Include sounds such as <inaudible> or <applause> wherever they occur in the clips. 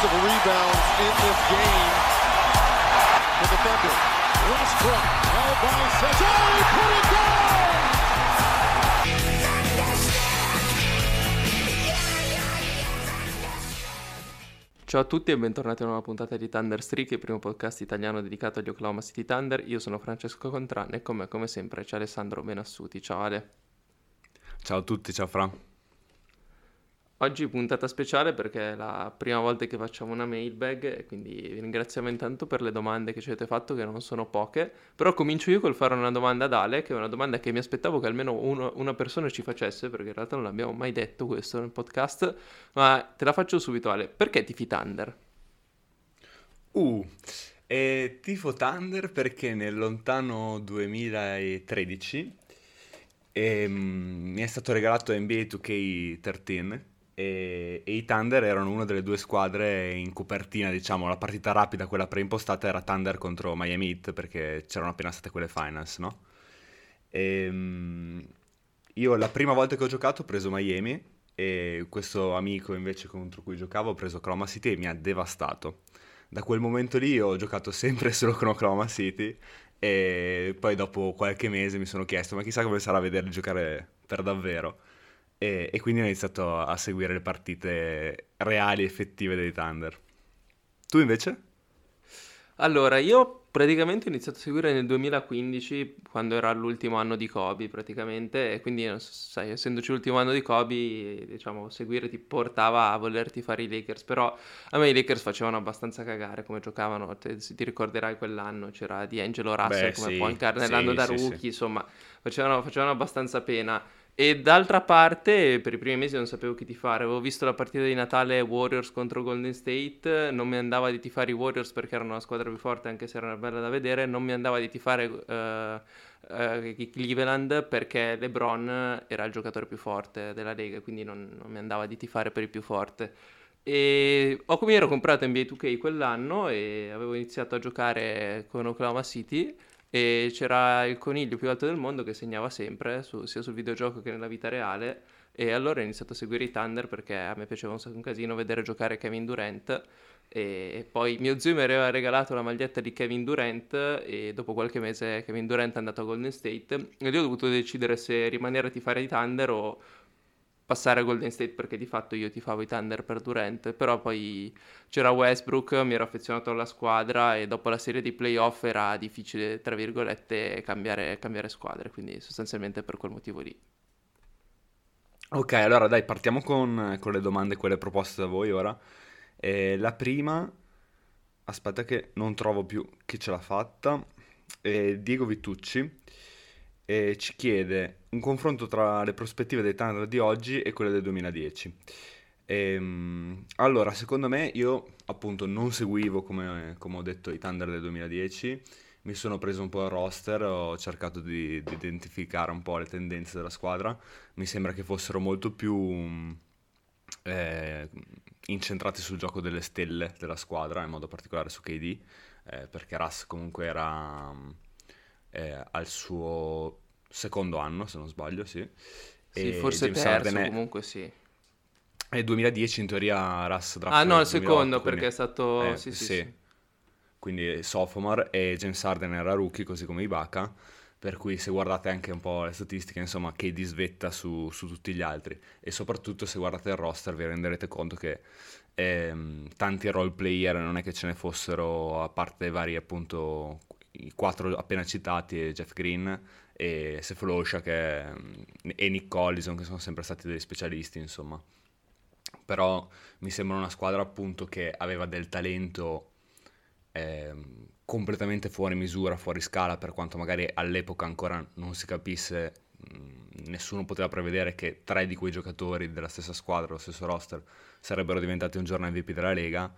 offensive rebounds in this game for the Thunder. Westbrook held by Cesare, put it down! Ciao a tutti e bentornati a una nuova puntata di Thunder Streak, il primo podcast italiano dedicato agli Oklahoma City Thunder. Io sono Francesco Contran e con me, come sempre, c'è Alessandro Benassuti. Ciao Ale. Ciao a tutti, ciao Fra. Oggi puntata speciale perché è la prima volta che facciamo una mailbag e quindi vi ringraziamo intanto per le domande che ci avete fatto che non sono poche, però comincio io col fare una domanda ad Ale, che è una domanda che mi aspettavo che almeno uno, una persona ci facesse perché in realtà non l'abbiamo mai detto questo nel podcast, ma te la faccio subito Ale, perché tifi Thunder? Uh, eh, tifo Thunder perché nel lontano 2013 ehm, mi è stato regalato NBA 2K13 e, e, i Thunder erano una delle due squadre in copertina, diciamo, la partita rapida, quella preimpostata, era Thunder contro Miami Heat perché c'erano appena state quelle finals, no? E, um, io la prima volta che ho giocato ho preso Miami e questo amico invece contro cui giocavo ho preso Oklahoma City e mi ha devastato. Da quel momento lì ho giocato sempre <laughs> solo con Oklahoma City e poi dopo qualche mese mi sono chiesto ma chissà come sarà vederli giocare per davvero e, e, quindi ho iniziato a seguire le partite reali, effettive dei Thunder. Tu invece? Allora, io praticamente ho iniziato a seguire nel 2015, quando era l'ultimo anno di Kobe praticamente, e quindi, sai, essendoci l'ultimo anno di Kobe, diciamo, seguire ti portava a volerti fare i Lakers, però a me i Lakers facevano abbastanza cagare come giocavano, te, se ti ricorderai quell'anno c'era D'Angelo Russell Beh, come sì, point guard nell'anno sì, da sì, rookie, sì. insomma, facevano, facevano abbastanza pena. E d'altra parte, per i primi mesi non sapevo chi tifare. Avevo visto la partita di Natale Warriors contro Golden State. Non mi andava di tifare i Warriors perché erano una squadra più forte, anche se era bella da vedere. Non mi andava di tifare uh, uh, Cleveland perché LeBron era il giocatore più forte della Lega, quindi non, non mi andava di tifare per il più forte. E ho come ero comprato NBA 2K quell'anno e avevo iniziato a giocare con Oklahoma City e c'era il coniglio più alto del mondo che segnava sempre, su, sia sul videogioco che nella vita reale, e allora ho iniziato a seguire i Thunder perché a me piaceva un, un casino vedere giocare Kevin Durant, e poi mio zio mi aveva regalato la maglietta di Kevin Durant e dopo qualche mese Kevin Durant è andato a Golden State e lì ho dovuto decidere se rimanere a tifare i Thunder o passare a Golden State perché di fatto io tifavo i Thunder per Durant, però poi c'era Westbrook, mi ero affezionato alla squadra e dopo la serie di playoff era difficile, tra virgolette, cambiare, cambiare squadre, quindi sostanzialmente per quel motivo lì. Ok, allora dai, partiamo con, con le domande, quelle proposte da voi ora. Eh, la prima, aspetta che non trovo più chi ce l'ha fatta, eh, Diego Vitucci e ci chiede un confronto tra le prospettive dei Thunder di oggi e quelle del 2010. Ehm, allora, secondo me, io appunto non seguivo, come, come, ho detto, i Thunder del 2010, mi sono preso un po' il roster, ho cercato di, di, identificare un po' le tendenze della squadra, mi sembra che fossero molto più eh, incentrati sul gioco delle stelle della squadra, in modo particolare su KD, eh, perché Russ comunque era eh, al suo secondo anno, se non sbaglio, sì. Sì, e forse James terzo, Harden è... comunque sì. E 2010 in teoria Russ draft Ah no, il secondo quindi... perché è stato... Eh, sì, sì, sì. Quindi sophomore e James Harden era rookie, così come Ibaka. Per cui se guardate anche un po' le statistiche, insomma, che disvetta su, su tutti gli altri. E soprattutto se guardate il roster vi renderete conto che ehm, tanti role player non è che ce ne fossero, a parte vari appunto i quattro appena citati e Jeff Green e Sefloscia che, e Nick Collison che sono sempre stati degli specialisti insomma. Però mi sembra una squadra appunto che aveva del talento eh, completamente fuori misura, fuori scala per quanto magari all'epoca ancora non si capisse mh, nessuno poteva prevedere che tre di quei giocatori della stessa squadra, lo stesso roster sarebbero diventati un giorno MVP della Lega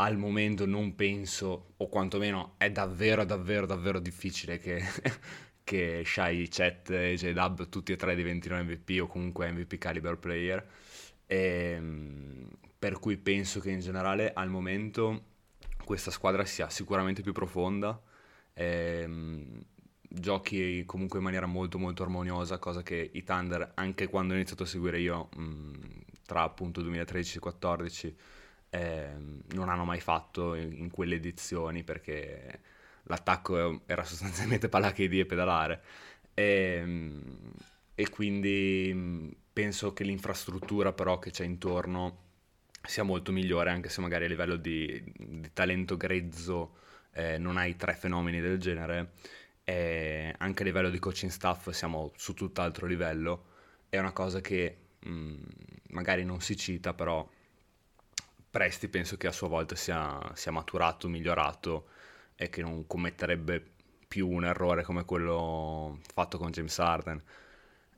al momento non penso, o quantomeno è davvero, davvero, davvero difficile che, <laughs> che Shai, Chet e J-Dub tutti e tre diventino MVP o comunque MVP caliber player. E, ehm, per cui penso che in generale al momento questa squadra sia sicuramente più profonda. E, ehm, giochi comunque in maniera molto molto armoniosa, cosa che i Thunder, anche quando ho iniziato a seguire io, mh, tra appunto 2013 e 2014, eh, non hanno mai fatto in, in quelle edizioni perché l'attacco era sostanzialmente <laughs> KD e pedalare. E, ehm, e quindi penso che l'infrastruttura però che c'è intorno sia molto migliore, anche se magari a livello di, di talento grezzo eh, non hai tre fenomeni del genere, e anche a livello di coaching staff siamo su tutt'altro livello. È una cosa che mh, magari non si cita, però Presti penso che a sua volta sia, sia maturato, migliorato e che non commetterebbe più un errore come quello fatto con James Harden.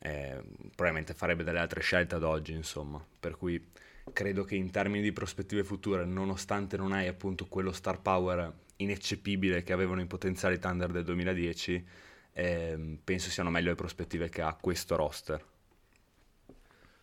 Eh, probabilmente farebbe delle altre scelte ad oggi, insomma. Per cui credo che in termini di prospettive future, nonostante non hai appunto quello star power ineccepibile che avevano i potenziali Thunder del 2010, eh, penso siano meglio le prospettive che ha questo roster.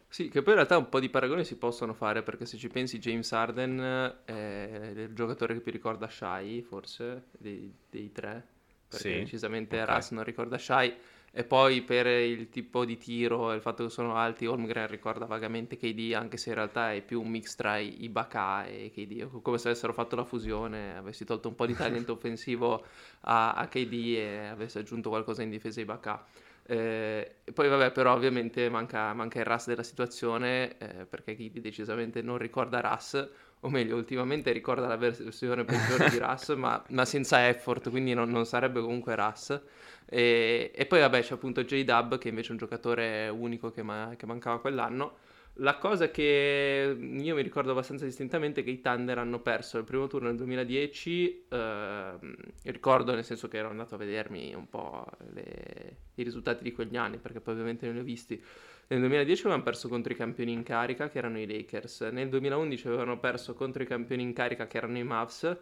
Sì, che poi in realtà un po' di paragoni si possono fare perché se ci pensi James Harden è il giocatore che più ricorda Shai, forse, dei, dei tre, perché sì, decisamente okay. Russ non ricorda Shai e poi per il tipo di tiro e il fatto che sono alti Holmgren ricorda vagamente KD anche se in realtà è più un mix tra Ibaka e KD, come se avessero fatto la fusione, avessi tolto un po' di talento <laughs> offensivo a, a KD e avessi aggiunto qualcosa in difesa Ibaka. Eh, poi vabbè, però ovviamente manca, manca il RAS della situazione eh, perché Ghibli decisamente non ricorda RAS, o meglio, ultimamente ricorda la versione peggiore di <laughs> RAS, ma, ma, senza effort, quindi non, non sarebbe comunque RAS. E, e, poi vabbè c'è appunto J-Dub che invece è un giocatore unico che, ma, che mancava quell'anno la cosa che io mi ricordo abbastanza distintamente è che i Thunder hanno perso il primo turno nel 2010, eh, ricordo nel senso che ero andato a vedermi un po' le, i risultati di quegli anni, perché poi ovviamente non li ho visti. Nel 2010 avevano perso contro i campioni in carica, che erano i Lakers. Nel 2011 avevano perso contro i campioni in carica, che erano i Mavs.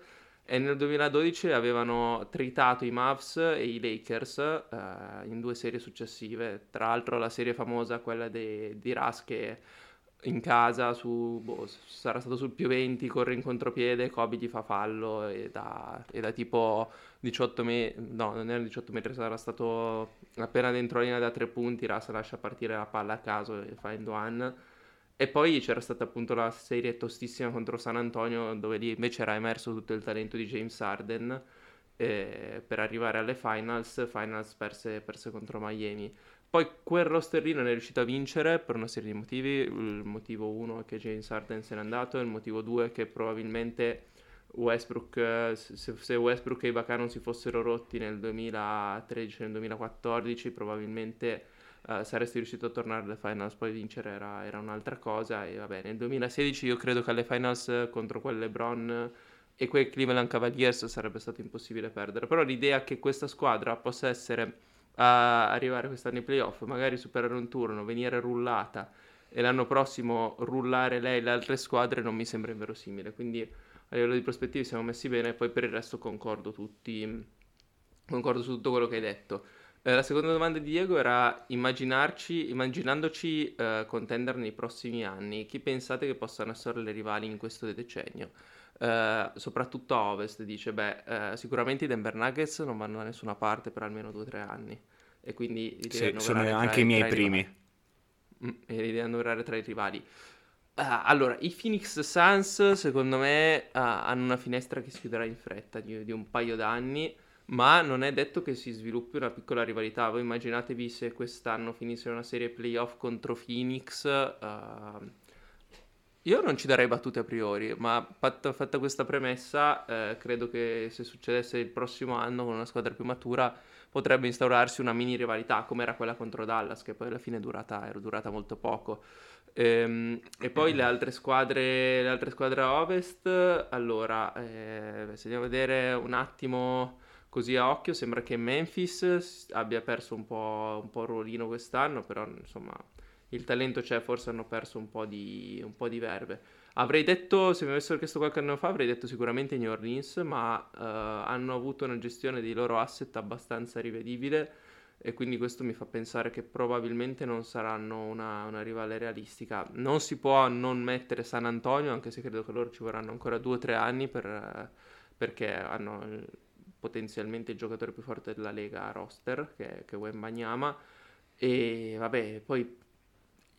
E nel 2012 avevano tritato i Mavs e i Lakers eh, in due serie successive. Tra l'altro la serie famosa, quella di Ras che in casa, su, boh, sarà stato sul più 20, corre in contropiede, Kobe gli fa fallo e da, e da tipo 18 metri, no non era 18 metri, sarà stato appena dentro la linea da tre punti, Rasa lascia partire la palla a caso e fa end one. E poi c'era stata appunto la serie tostissima contro San Antonio, dove lì invece era emerso tutto il talento di James Harden eh, per arrivare alle finals, finals perse, perse contro Miami. Poi quel roster lì non è riuscito a vincere per una serie di motivi. Il motivo uno è che James Harden se n'è andato, il motivo due è che probabilmente Westbrook, se, Westbrook e Ibaka non si fossero rotti nel 2013, nel 2014, probabilmente uh, saresti riuscito a tornare alle finals, poi vincere era, era, un'altra cosa. E vabbè, nel 2016 io credo che alle finals contro quel LeBron e quei Cleveland Cavaliers sarebbe stato impossibile perdere. Però l'idea che questa squadra possa essere a arrivare quest'anno ai playoff, magari superare un turno, venire rullata e l'anno prossimo rullare lei le altre squadre non mi sembra inverosimile. Quindi a livello di prospettive siamo messi bene, poi per il resto concordo tutti, concordo su tutto quello che hai detto. Eh, la seconda domanda di Diego era immaginarci, immaginandoci eh, contender nei prossimi anni, chi pensate che possano essere le rivali in questo decennio? Eh, soprattutto a ovest, dice, beh, eh, sicuramente i Denver Nuggets non vanno da nessuna parte per almeno 2-3 anni. E quindi sì, sono anche i miei primi. Mm, e li devi annoverare tra i rivali. Uh, allora, i Phoenix Suns, secondo me, uh, hanno una finestra che si chiuderà in fretta di, di, un paio d'anni, ma non è detto che si sviluppi una piccola rivalità. Voi immaginatevi se quest'anno finisse una serie playoff contro Phoenix. Uh, io non ci darei battute a priori, ma fatta, fatta questa premessa, eh, credo che se succedesse il prossimo anno con una squadra più matura potrebbe instaurarsi una mini rivalità, come era quella contro Dallas, che poi alla fine è durata, era durata molto poco. Ehm, e poi le altre squadre, le altre squadre a ovest, allora, eh, se andiamo a vedere un attimo così a occhio, sembra che Memphis abbia perso un po', un po' il ruolino quest'anno, però insomma il talento c'è, forse hanno perso un po' di, un po di verve. Avrei detto, se mi avessero chiesto qualche anno fa, avrei detto sicuramente New Orleans, ma uh, hanno avuto una gestione dei loro asset abbastanza rivedibile e quindi questo mi fa pensare che probabilmente non saranno una, una rivale realistica. Non si può non mettere San Antonio, anche se credo che loro ci vorranno ancora due o tre anni per, perché hanno potenzialmente il giocatore più forte della Lega roster, che, che è Wembanyama. E vabbè, poi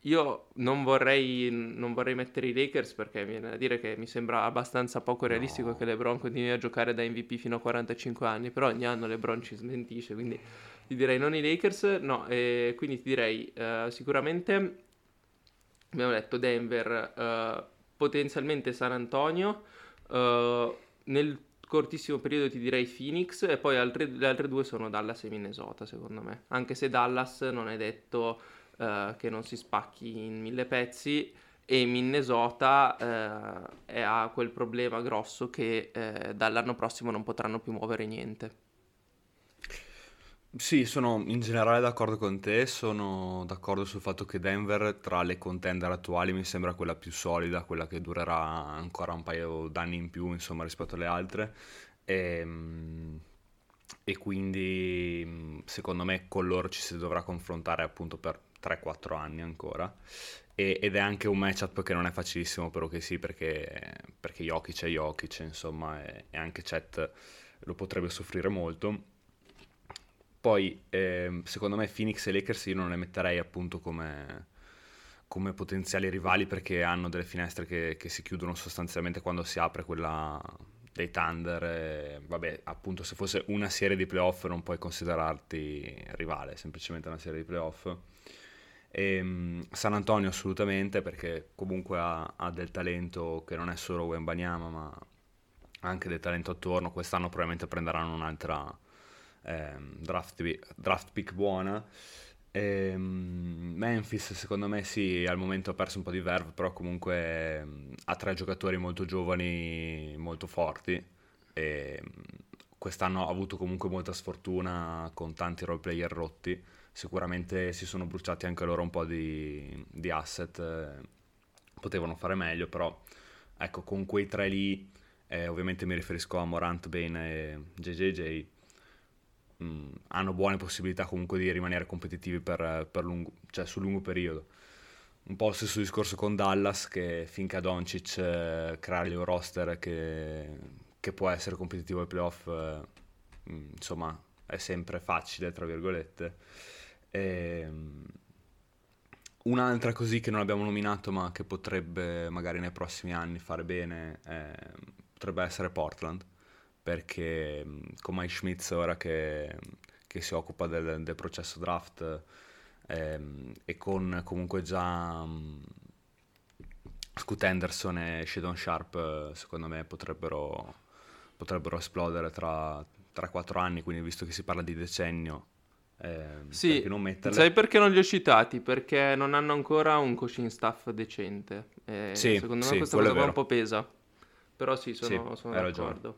io non vorrei, non vorrei mettere i Lakers perché viene da dire che mi sembra abbastanza poco realistico No. che LeBron continui a giocare da MVP fino a 45 anni, però ogni anno LeBron ci smentisce, quindi ti direi non i Lakers, no, e quindi ti direi eh, sicuramente, abbiamo detto Denver, eh, potenzialmente San Antonio, eh, nel cortissimo periodo ti direi Phoenix e poi altre- le altre due sono Dallas e Minnesota secondo me, anche se Dallas non è detto eh, che non si spacchi in mille pezzi e Minnesota eh, ha quel problema grosso che eh, dall'anno prossimo non potranno più muovere niente. Sì, sono in generale d'accordo con te, sono d'accordo sul fatto che Denver tra le contender attuali mi sembra quella più solida, quella che durerà ancora un paio d'anni in più, insomma, rispetto alle altre. Ehm, E, quindi secondo me con loro ci si dovrà confrontare appunto per 3-4 anni ancora. E- ed è anche un matchup che non è facilissimo però che sì, perché, perché Jokic è Jokic, insomma, e, e anche Chet lo potrebbe soffrire molto. Poi, ehm, secondo me, Phoenix e Lakers io non le metterei appunto come, come potenziali rivali perché hanno delle finestre che, che si chiudono sostanzialmente quando si apre quella dei Thunder. e, vabbè, appunto, se fosse una serie di playoff non puoi considerarti rivale, semplicemente una serie di playoff. Ehm, San Antonio assolutamente perché comunque ha, ha del talento che non è solo Wembanyama ma anche del talento attorno. Quest'anno probabilmente prenderanno un'altra ehm, draft, draft pick buona. Ehm, Memphis secondo me sì, al momento ha perso un po' di verve, però comunque ehm, ha tre giocatori molto giovani, molto forti. E quest'anno ha avuto comunque molta sfortuna con tanti role player rotti. Sicuramente si sono bruciati anche loro un po' di, di asset, eh, potevano fare meglio, però ecco, con quei tre lì, eh, ovviamente mi riferisco a Morant, Bane e JJJ, mh, hanno buone possibilità comunque di rimanere competitivi per, per lungo, cioè sul lungo periodo. Un po' lo stesso discorso con Dallas, che finché a Doncic eh, creargli un roster che, che può essere competitivo ai playoff, eh, mh, insomma, è sempre facile, tra virgolette. Ehm, Un'altra così che non abbiamo nominato, ma che potrebbe magari nei prossimi anni fare bene, eh, potrebbe essere Portland, perché mh, con Mike Schmitz ora che, che si occupa del, del processo draft ehm, e con comunque già mh, Scoot Henderson e Shadon Sharp, eh, secondo me potrebbero, potrebbero esplodere tra 3-4 anni, quindi visto che si parla di decennio, ehm, Sì, perché non metterle? sai perché non li ho citati? Perché non hanno ancora un coaching staff decente. E Sì, secondo me sì, questa cosa un po' pesa. Però sì, sono, Sì, sono d'accordo.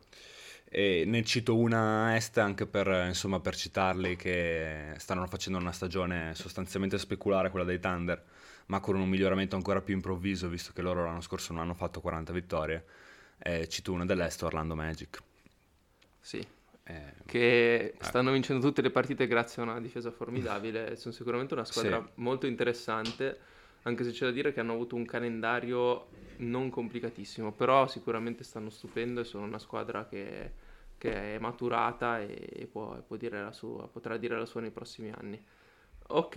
E ne cito una est anche per, eh, insomma, per citarli che stanno facendo una stagione sostanzialmente speculare, quella dei Thunder, ma con un miglioramento ancora più improvviso, visto che loro l'anno scorso non hanno fatto 40 vittorie. Eh, cito una dell'est, Orlando Magic. Sì, Eh, che stanno vincendo tutte le partite grazie a una difesa formidabile. <laughs> Sono sicuramente una squadra Sì. molto interessante, anche se c'è da dire che hanno avuto un calendario non complicatissimo, però sicuramente stanno stupendo e sono una squadra che, che è maturata e può, può dire la sua, potrà dire la sua nei prossimi anni. Ok,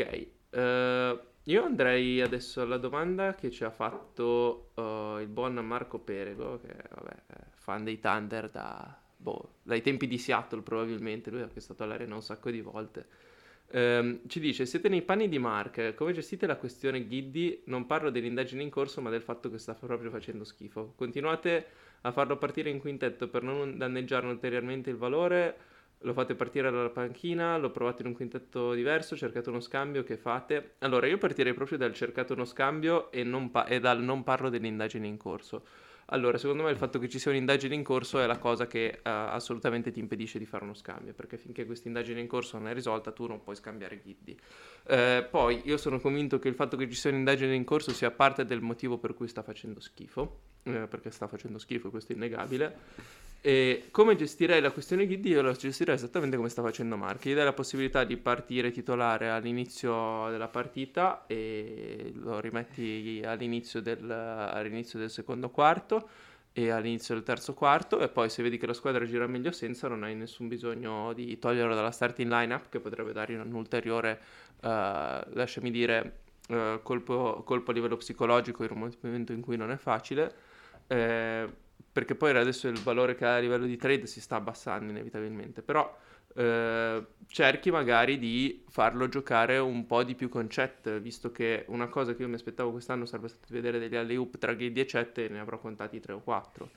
eh, io andrei adesso alla domanda che ci ha fatto eh, il buon Marco Perego, che vabbè, è fan dei Thunder da, boh, dai tempi di Seattle probabilmente, lui è stato all'arena un sacco di volte. Ehm, ci dice, siete nei panni di Mark, come gestite la questione Giddy? Non parlo dell'indagine in corso, ma del fatto che sta proprio facendo schifo. Continuate a farlo partire in quintetto per non danneggiare ulteriormente il valore? Lo fate partire dalla panchina? Lo provate in un quintetto diverso? Cercate uno scambio? Che fate? Allora, io partirei proprio dal cercate uno scambio e, pa- e dal non parlo dell'indagine in corso. Allora, secondo me il fatto che ci sia un'indagine in corso è la cosa che eh, assolutamente ti impedisce di fare uno scambio, perché finché questa indagine in corso non è risolta tu non puoi scambiare Giddy. Eh, poi io sono convinto che il fatto che ci sia un'indagine in corso sia parte del motivo per cui sta facendo schifo, eh, perché sta facendo schifo, questo è innegabile. E come gestirei la questione Giddy? Io la gestirei esattamente come sta facendo Mark. Gli dai la possibilità di partire titolare all'inizio della partita e lo rimetti all'inizio del, all'inizio del secondo quarto e all'inizio del terzo quarto e poi se vedi che la squadra gira meglio senza non hai nessun bisogno di toglierlo dalla starting lineup che potrebbe dargli un ulteriore, eh, lasciami dire, eh, colpo, colpo, a livello psicologico in un momento in cui non è facile, eh, perché poi adesso il valore che ha a livello di trade si sta abbassando inevitabilmente, però eh, cerchi magari di farlo giocare un po' di più con Chet, visto che una cosa che io mi aspettavo quest'anno sarebbe stato vedere degli alley-oop tra Giddy e Chet e ne avrò contati 3 o 4.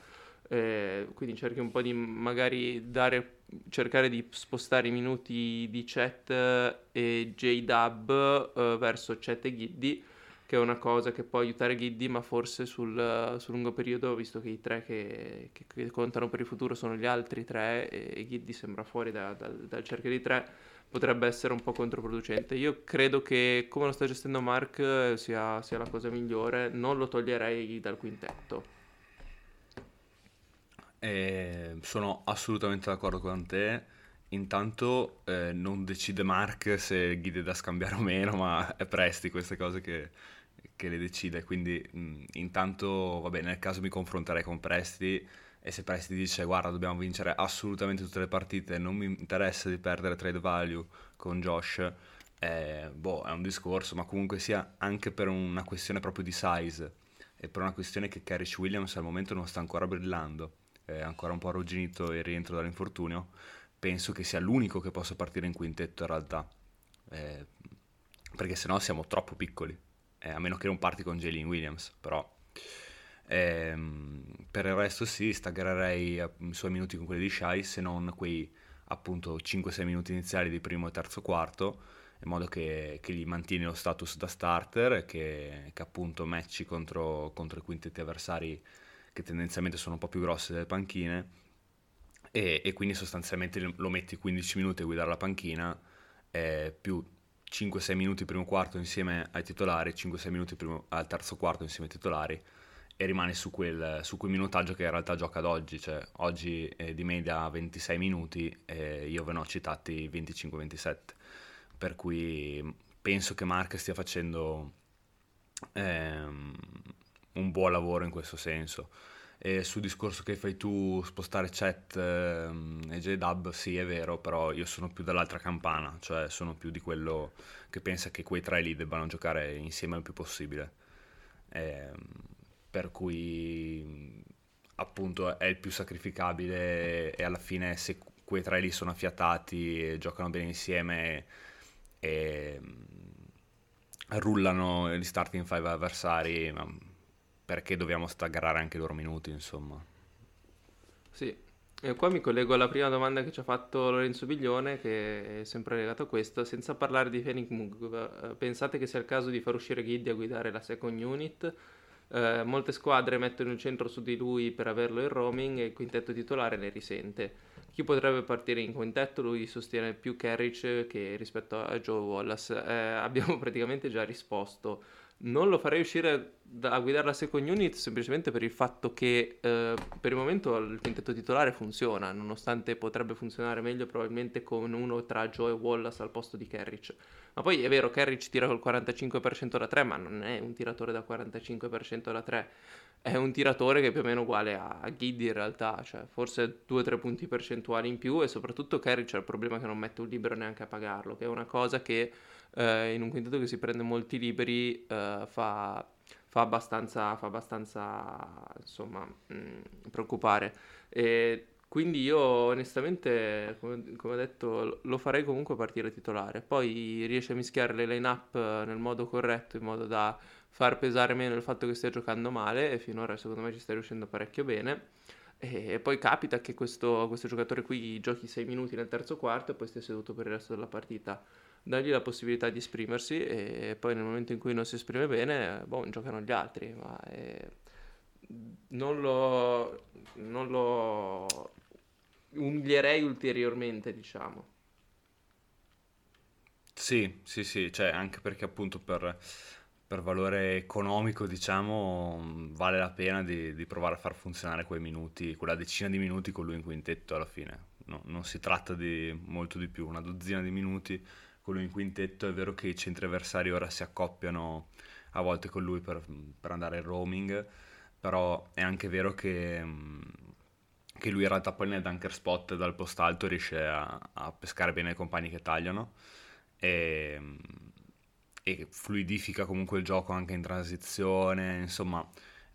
Eh, quindi cerchi un po' di magari dare, cercare di spostare i minuti di Chet e J-Dub eh, verso Chet e Giddy che è una cosa che può aiutare Giddy, ma forse sul, sul lungo periodo, visto che i tre che, che, che, contano per il futuro sono gli altri tre e, e Giddy sembra fuori da, da, dal cerchio di tre, potrebbe essere un po' controproducente. Io credo che come lo sta gestendo Mark sia, sia la cosa migliore, non lo toglierei dal quintetto. Eh, sono assolutamente d'accordo con te. Intanto eh, non decide Mark se Guide da scambiare o meno, ma è Presti queste cose che, che le decide. Quindi mh, intanto, vabbè, nel caso mi confronterei con Presti e se Presti dice guarda dobbiamo vincere assolutamente tutte le partite, non mi interessa di perdere trade value con Josh, eh, boh, è un discorso, ma comunque sia anche per una questione proprio di size e per una questione che Carrish Williams al momento non sta ancora brillando, è ancora un po' arrugginito il rientro dall'infortunio penso che sia l'unico che possa partire in quintetto in realtà, eh, perché sennò siamo troppo piccoli, eh, a meno che non parti con Jalen Williams, però ehm, per il resto sì, staggererei i suoi minuti con quelli di Shai, se non quei appunto 5-6 minuti iniziali di primo e terzo quarto, in modo che, che gli mantieni lo status da starter e che, che appunto matchi contro, contro i quintetti avversari che tendenzialmente sono un po' più grossi delle panchine e, e, quindi sostanzialmente lo metti 15 minuti a guidare la panchina eh, più 5-6 minuti primo quarto insieme ai titolari, 5-6 minuti primo, al terzo quarto insieme ai titolari e rimani su quel, su quel, minutaggio che in realtà gioca ad oggi, cioè oggi è di media 26 minuti e io ve ne ho citati 25-27, per cui penso che Mark stia facendo ehm, un buon lavoro in questo senso. E sul discorso che fai tu, spostare chat ehm, e JDub, sì è vero, però io sono più dall'altra campana, cioè sono più di quello che pensa che quei tre lì debbano giocare insieme il più possibile. Eh, per cui appunto è il più sacrificabile e alla fine se quei tre lì sono affiatati e giocano bene insieme e, e rullano gli starting five avversari perché dobbiamo staggerare anche i loro minuti, insomma. Sì, e qua mi collego alla prima domanda che ci ha fatto Lorenzo Biglione, che è sempre legato a questo. Senza parlare di Fenix Mug, pensate che sia il caso di far uscire Giddy a guidare la second unit? Eh, molte squadre mettono il centro su di lui per averlo in roaming e il quintetto titolare ne risente. Chi potrebbe partire in quintetto? Lui sostiene più Carriage che rispetto a Joe Wallace. Eh, abbiamo <laughs> praticamente già risposto. Non lo farei uscire da, a guidare la second unit semplicemente per il fatto che eh, per il momento il quintetto titolare funziona, nonostante potrebbe funzionare meglio probabilmente con uno tra Joe e Wallace al posto di Kerrich. Ma poi è vero, Kerrich tira col 45% da 3, ma non è un tiratore da 45% da 3, è un tiratore che è più o meno uguale a, Giddy in realtà, cioè forse 2-3 punti percentuali in più e soprattutto Kerrich ha il problema che non mette un libero neanche a pagarlo, che è una cosa che eh, in un quintetto che si prende molti liberi eh, fa, fa, abbastanza, fa abbastanza insomma, mh, mm, preoccupare. E quindi io onestamente, come, come, ho detto, lo farei comunque partire titolare. Poi riesce a mischiare le line-up nel modo corretto, in modo da far pesare meno il fatto che stia giocando male e finora secondo me ci sta riuscendo parecchio bene. E poi capita che questo, questo giocatore qui giochi 6 minuti nel terzo quarto e poi stia seduto per il resto della partita dargli la possibilità di esprimersi e poi nel momento in cui non si esprime bene, boh, giocano gli altri, ma eh, non, lo, non lo umilierei ulteriormente, diciamo. Sì, sì, sì, cioè anche perché appunto per, per valore economico, diciamo, vale la pena di, di, provare a far funzionare quei minuti, quella decina di minuti con lui in quintetto alla fine. No, non si tratta di molto di più, una dozzina di minuti con lui in quintetto. È vero che i centri avversari ora si accoppiano a volte con lui per, per andare in roaming, però è anche vero che, che, lui in realtà poi nel dunker spot dal post alto riesce a, a pescare bene i compagni che tagliano e, e fluidifica comunque il gioco anche in transizione, insomma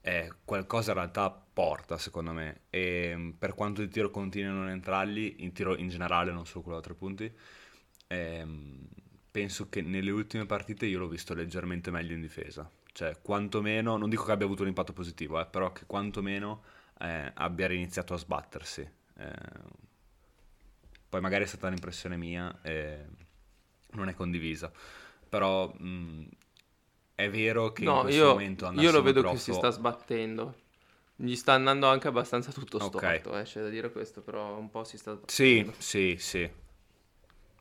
è qualcosa in realtà porta secondo me e mm, per quanto il tiro continui a non entrargli, in tiro in generale non solo quello da tre punti, ehm, penso che nelle ultime partite io l'ho visto leggermente meglio in difesa, cioè quantomeno, non dico che abbia avuto un impatto positivo, eh, però che quantomeno eh, abbia iniziato a sbattersi. Eh, poi magari è stata un'impressione mia e non è condivisa, però mh, è vero che no, in questo io, momento io lo vedo prof... che si sta sbattendo. Gli sta andando anche abbastanza tutto storto, okay. eh, c'è da dire questo, però un po' si sta sbattendo. Sì, sì, sì.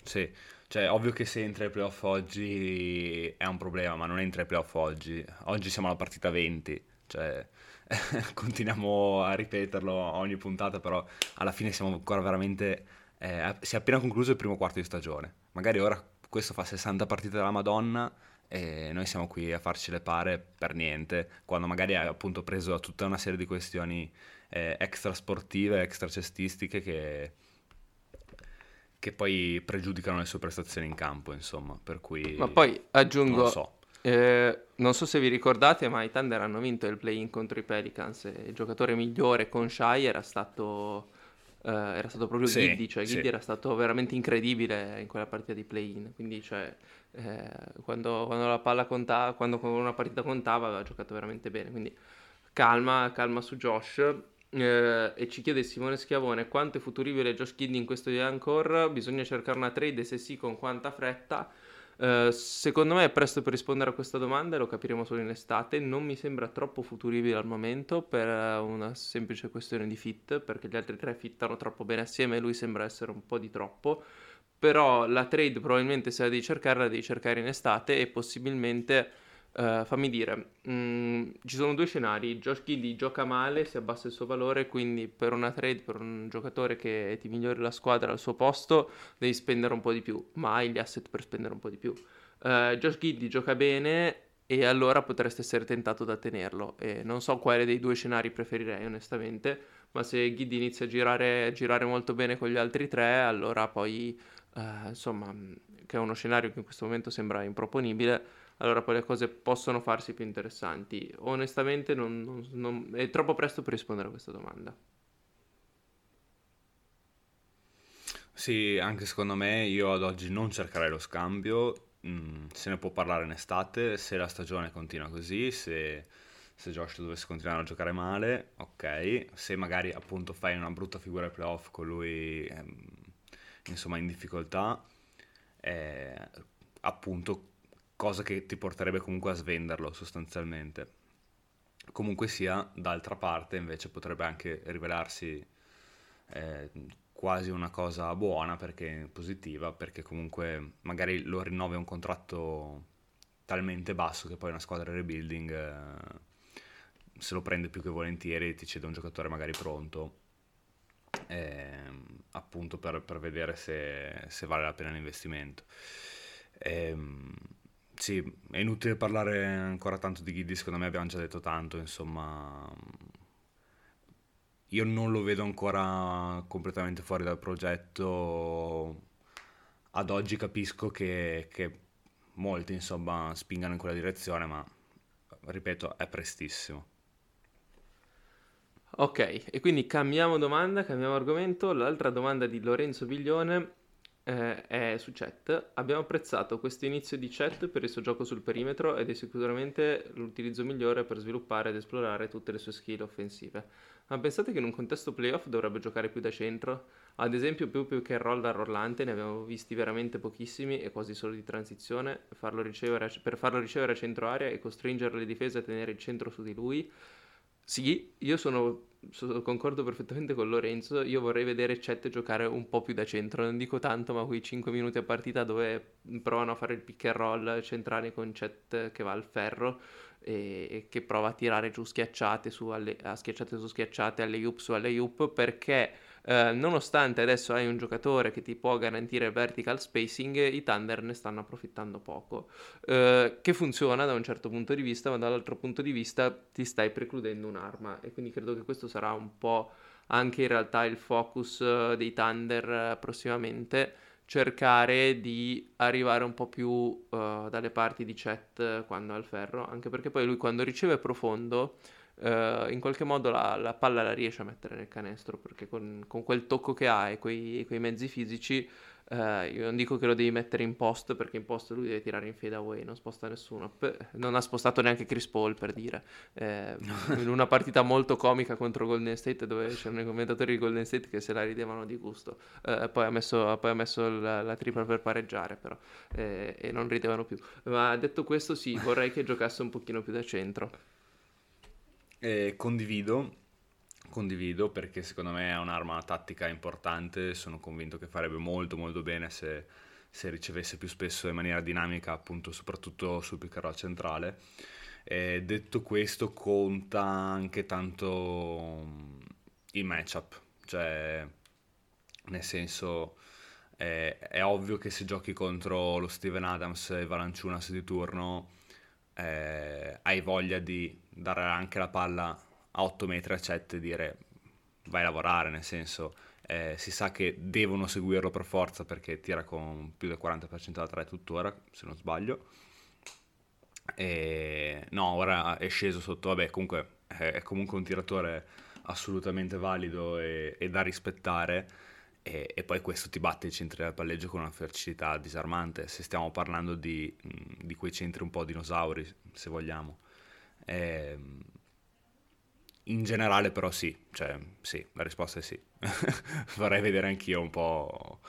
Sì, cioè ovvio che se entra ai playoff oggi è un problema, ma non entra ai playoff oggi. Oggi siamo alla partita 20, cioè <laughs> continuiamo a ripeterlo ogni puntata, però alla fine siamo ancora veramente... Eh, si è appena concluso il primo quarto di stagione. Magari ora questo fa 60 partite della Madonna e noi siamo qui a farci le pare per niente, quando magari ha appunto preso tutta una serie di questioni eh, extra sportive, extra cestistiche che, che poi pregiudicano le sue prestazioni in campo, insomma, per cui... Ma poi aggiungo... Non so. Eh, non so se vi ricordate, ma i Thunder hanno vinto il play-in contro i Pelicans. Il giocatore migliore con Shai era stato Uh, era stato proprio sì, Giddy, cioè Giddy sì. era stato veramente incredibile in quella partita di play-in, quindi cioè, eh, quando, quando, la palla contava, quando una partita contava aveva giocato veramente bene, quindi calma, calma su Josh. Eh, e ci chiede Simone Schiavone quanto è futuribile Josh Giddy in questo di Anchor, bisogna cercare una trade e se sì con quanta fretta. Uh, secondo me è presto per rispondere a questa domanda, lo capiremo solo in estate. Non mi sembra troppo futuribile al momento per una semplice questione di fit, perché gli altri tre fittano troppo bene assieme e lui sembra essere un po' di troppo. Però la trade probabilmente se la devi cercare, la devi cercare in estate e possibilmente Uh, fammi dire, mm, ci sono due scenari. Josh Giddy gioca male, si abbassa il suo valore, quindi per una trade, per un giocatore che ti migliori la squadra al suo posto, devi spendere un po' di più, ma hai gli asset per spendere un po' di più. Uh, Josh Giddy gioca bene e allora potresti essere tentato da tenerlo. E non so quale dei due scenari preferirei onestamente, ma se Giddy inizia a girare, a girare molto bene con gli altri tre, allora poi, uh, insomma, che è uno scenario che in questo momento sembra improponibile allora poi le cose possono farsi più interessanti. Onestamente non, non, non, è troppo presto per rispondere a questa domanda. Sì, anche secondo me io ad oggi non cercherei lo scambio, mm, se ne può parlare in estate, se la stagione continua così, se, se Josh dovesse continuare a giocare male, ok, se magari appunto fai una brutta figura ai playoff con lui ehm, insomma in difficoltà, eh, appunto cosa che ti porterebbe comunque a svenderlo sostanzialmente. Comunque sia, d'altra parte invece potrebbe anche rivelarsi eh, quasi una cosa buona, perché positiva, perché comunque magari lo rinnovi un contratto talmente basso che poi una squadra rebuilding eh, se lo prende più che volentieri e ti cede un giocatore magari pronto. Eh, appunto per, per vedere se, se, vale la pena l'investimento. Ehm, sì, è inutile parlare ancora tanto di Giddy, secondo me abbiamo già detto tanto, insomma... Io non lo vedo ancora completamente fuori dal progetto. Ad oggi capisco che, che molti, insomma, spingano in quella direzione, ma ripeto, è prestissimo. Ok, e quindi cambiamo domanda, cambiamo argomento. L'altra domanda di Lorenzo Biglione eh, è su chat. Abbiamo apprezzato questo inizio di chat per il suo gioco sul perimetro ed è sicuramente l'utilizzo migliore per sviluppare ed esplorare tutte le sue skill offensive. Ma pensate che in un contesto playoff dovrebbe giocare più da centro? Ad esempio, più, più che roll da rollante, ne abbiamo visti veramente pochissimi e quasi solo di transizione. Farlo ricevere, per farlo ricevere a centro area e costringere le difese a tenere il centro su di lui. Sì, io sono concordo perfettamente con Lorenzo. Io vorrei vedere Chet giocare un po' più da centro. Non dico tanto, ma quei 5 minuti a partita dove provano a fare il pick and roll centrale con Chet che va al ferro e, e che prova a tirare giù schiacciate su, alle, schiacciate su schiacciate, alle up su alle up, perché eh, nonostante adesso hai un giocatore che ti può garantire vertical spacing, i Thunder ne stanno approfittando poco. Eh, che funziona da un certo punto di vista, ma dall'altro punto di vista ti stai precludendo un'arma. E quindi credo che questo sarà un po' anche in realtà il focus eh, dei Thunder eh, prossimamente cercare di arrivare un po' più uh, dalle parti di Chet quando ha il ferro, anche perché poi lui quando riceve profondo uh, in qualche modo la, la, palla la riesce a mettere nel canestro, perché con, con quel tocco che ha e quei, quei mezzi fisici Uh, io non dico che lo devi mettere in post perché in post lui deve tirare in fade away, non sposta nessuno. Non ha spostato neanche Chris Paul per dire. Eh, <laughs> in una partita molto comica contro Golden State dove c'erano i commentatori di Golden State che se la ridevano di gusto. Uh, poi ha messo, poi ha messo la, la, tripla per pareggiare però eh, e non ridevano più. Ma detto questo sì, vorrei che giocasse un pochino più da centro. Eh, condivido Condivido perché secondo me è un'arma tattica importante, sono convinto che farebbe molto molto bene se, se ricevesse più spesso in maniera dinamica, appunto soprattutto sul roll centrale. E detto questo conta anche tanto il matchup, cioè nel senso è, è ovvio che se giochi contro lo Steven Adams e Valanciunas di turno eh, hai voglia di dare anche la palla a 8 metri a Chet e dire vai a lavorare, nel senso eh, si sa che devono seguirlo per forza perché tira con più del 40% da 3 tuttora, se non sbaglio. E no, ora è sceso sotto, vabbè, comunque è comunque un tiratore assolutamente valido e, e da rispettare. E, e, poi questo ti batte i centri del palleggio con una facilità disarmante. Se stiamo parlando di, di quei centri un po' dinosauri, se vogliamo. E, ehm, in generale però sì, cioè sì, la risposta è sì. <laughs> Vorrei vedere anch'io un po',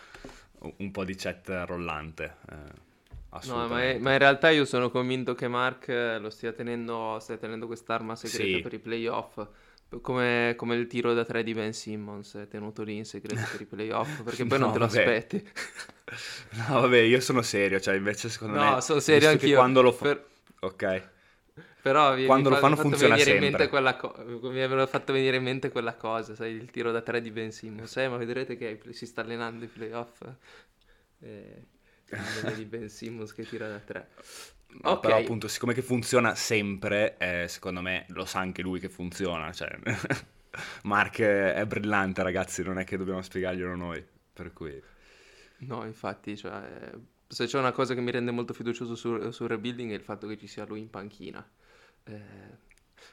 un po di chat rollante. Eh. No, ma, è, ma, in realtà io sono convinto che Mark lo stia tenendo, stia tenendo quest'arma segreta sì. per i playoff. Come, come, il tiro da tre di Ben Simmons è tenuto lì in segreto per i playoff perché poi <laughs> no, non te lo vabbè. aspetti. <laughs> no, vabbè, io sono serio, cioè invece secondo no, me. No, sono serio anch'io. Quando lo fa. Per... Ok. Però vi, quando mi lo fanno funziona sempre. Co- mi aveva fatto venire in mente quella cosa, sai, il tiro da tre di Ben Simmons. Eh, ma vedrete che si sta allenando i playoff. Eh, di Ben Simmons che tira da tre. No, okay. Però appunto, siccome che funziona sempre, eh, secondo me lo sa anche lui che funziona. Cioè, <laughs> Mark è brillante, ragazzi, non è che dobbiamo spiegarglielo noi. Per cui... No, infatti, cioè, se c'è una cosa che mi rende molto fiducioso sul, sul rebuilding è il fatto che ci sia lui in panchina. Eh,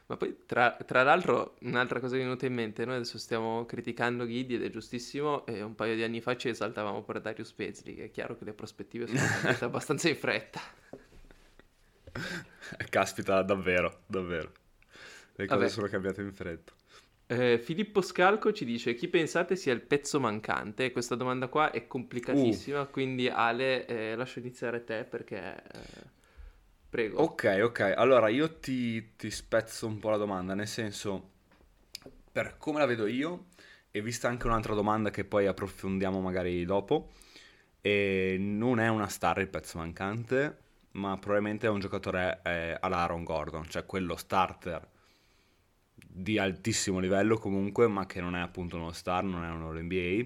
ma poi, tra, tra, l'altro, un'altra cosa che mi è venuta in mente, noi adesso stiamo criticando Ghidi ed è giustissimo, e un paio di anni fa ci esaltavamo per Darius Pezzi, che è chiaro che le prospettive sono <laughs> cambiate abbastanza in fretta. Caspita, davvero, davvero. Le cose Vabbè. sono cambiate in fretta. Eh, Filippo Scalco ci dice chi pensate sia il pezzo mancante? Questa domanda qua è complicatissima, uh. quindi Ale eh, lascio iniziare te perché... Eh... Prego. Ok, ok. Allora io ti, ti spezzo un po' la domanda, nel senso, per come la vedo io, e vista anche un'altra domanda che poi approfondiamo magari dopo, non è una star il pezzo mancante, ma probabilmente è un giocatore eh, all'Aaron Gordon, cioè quello starter di altissimo livello comunque, ma che non è appunto uno star, non è uno NBA.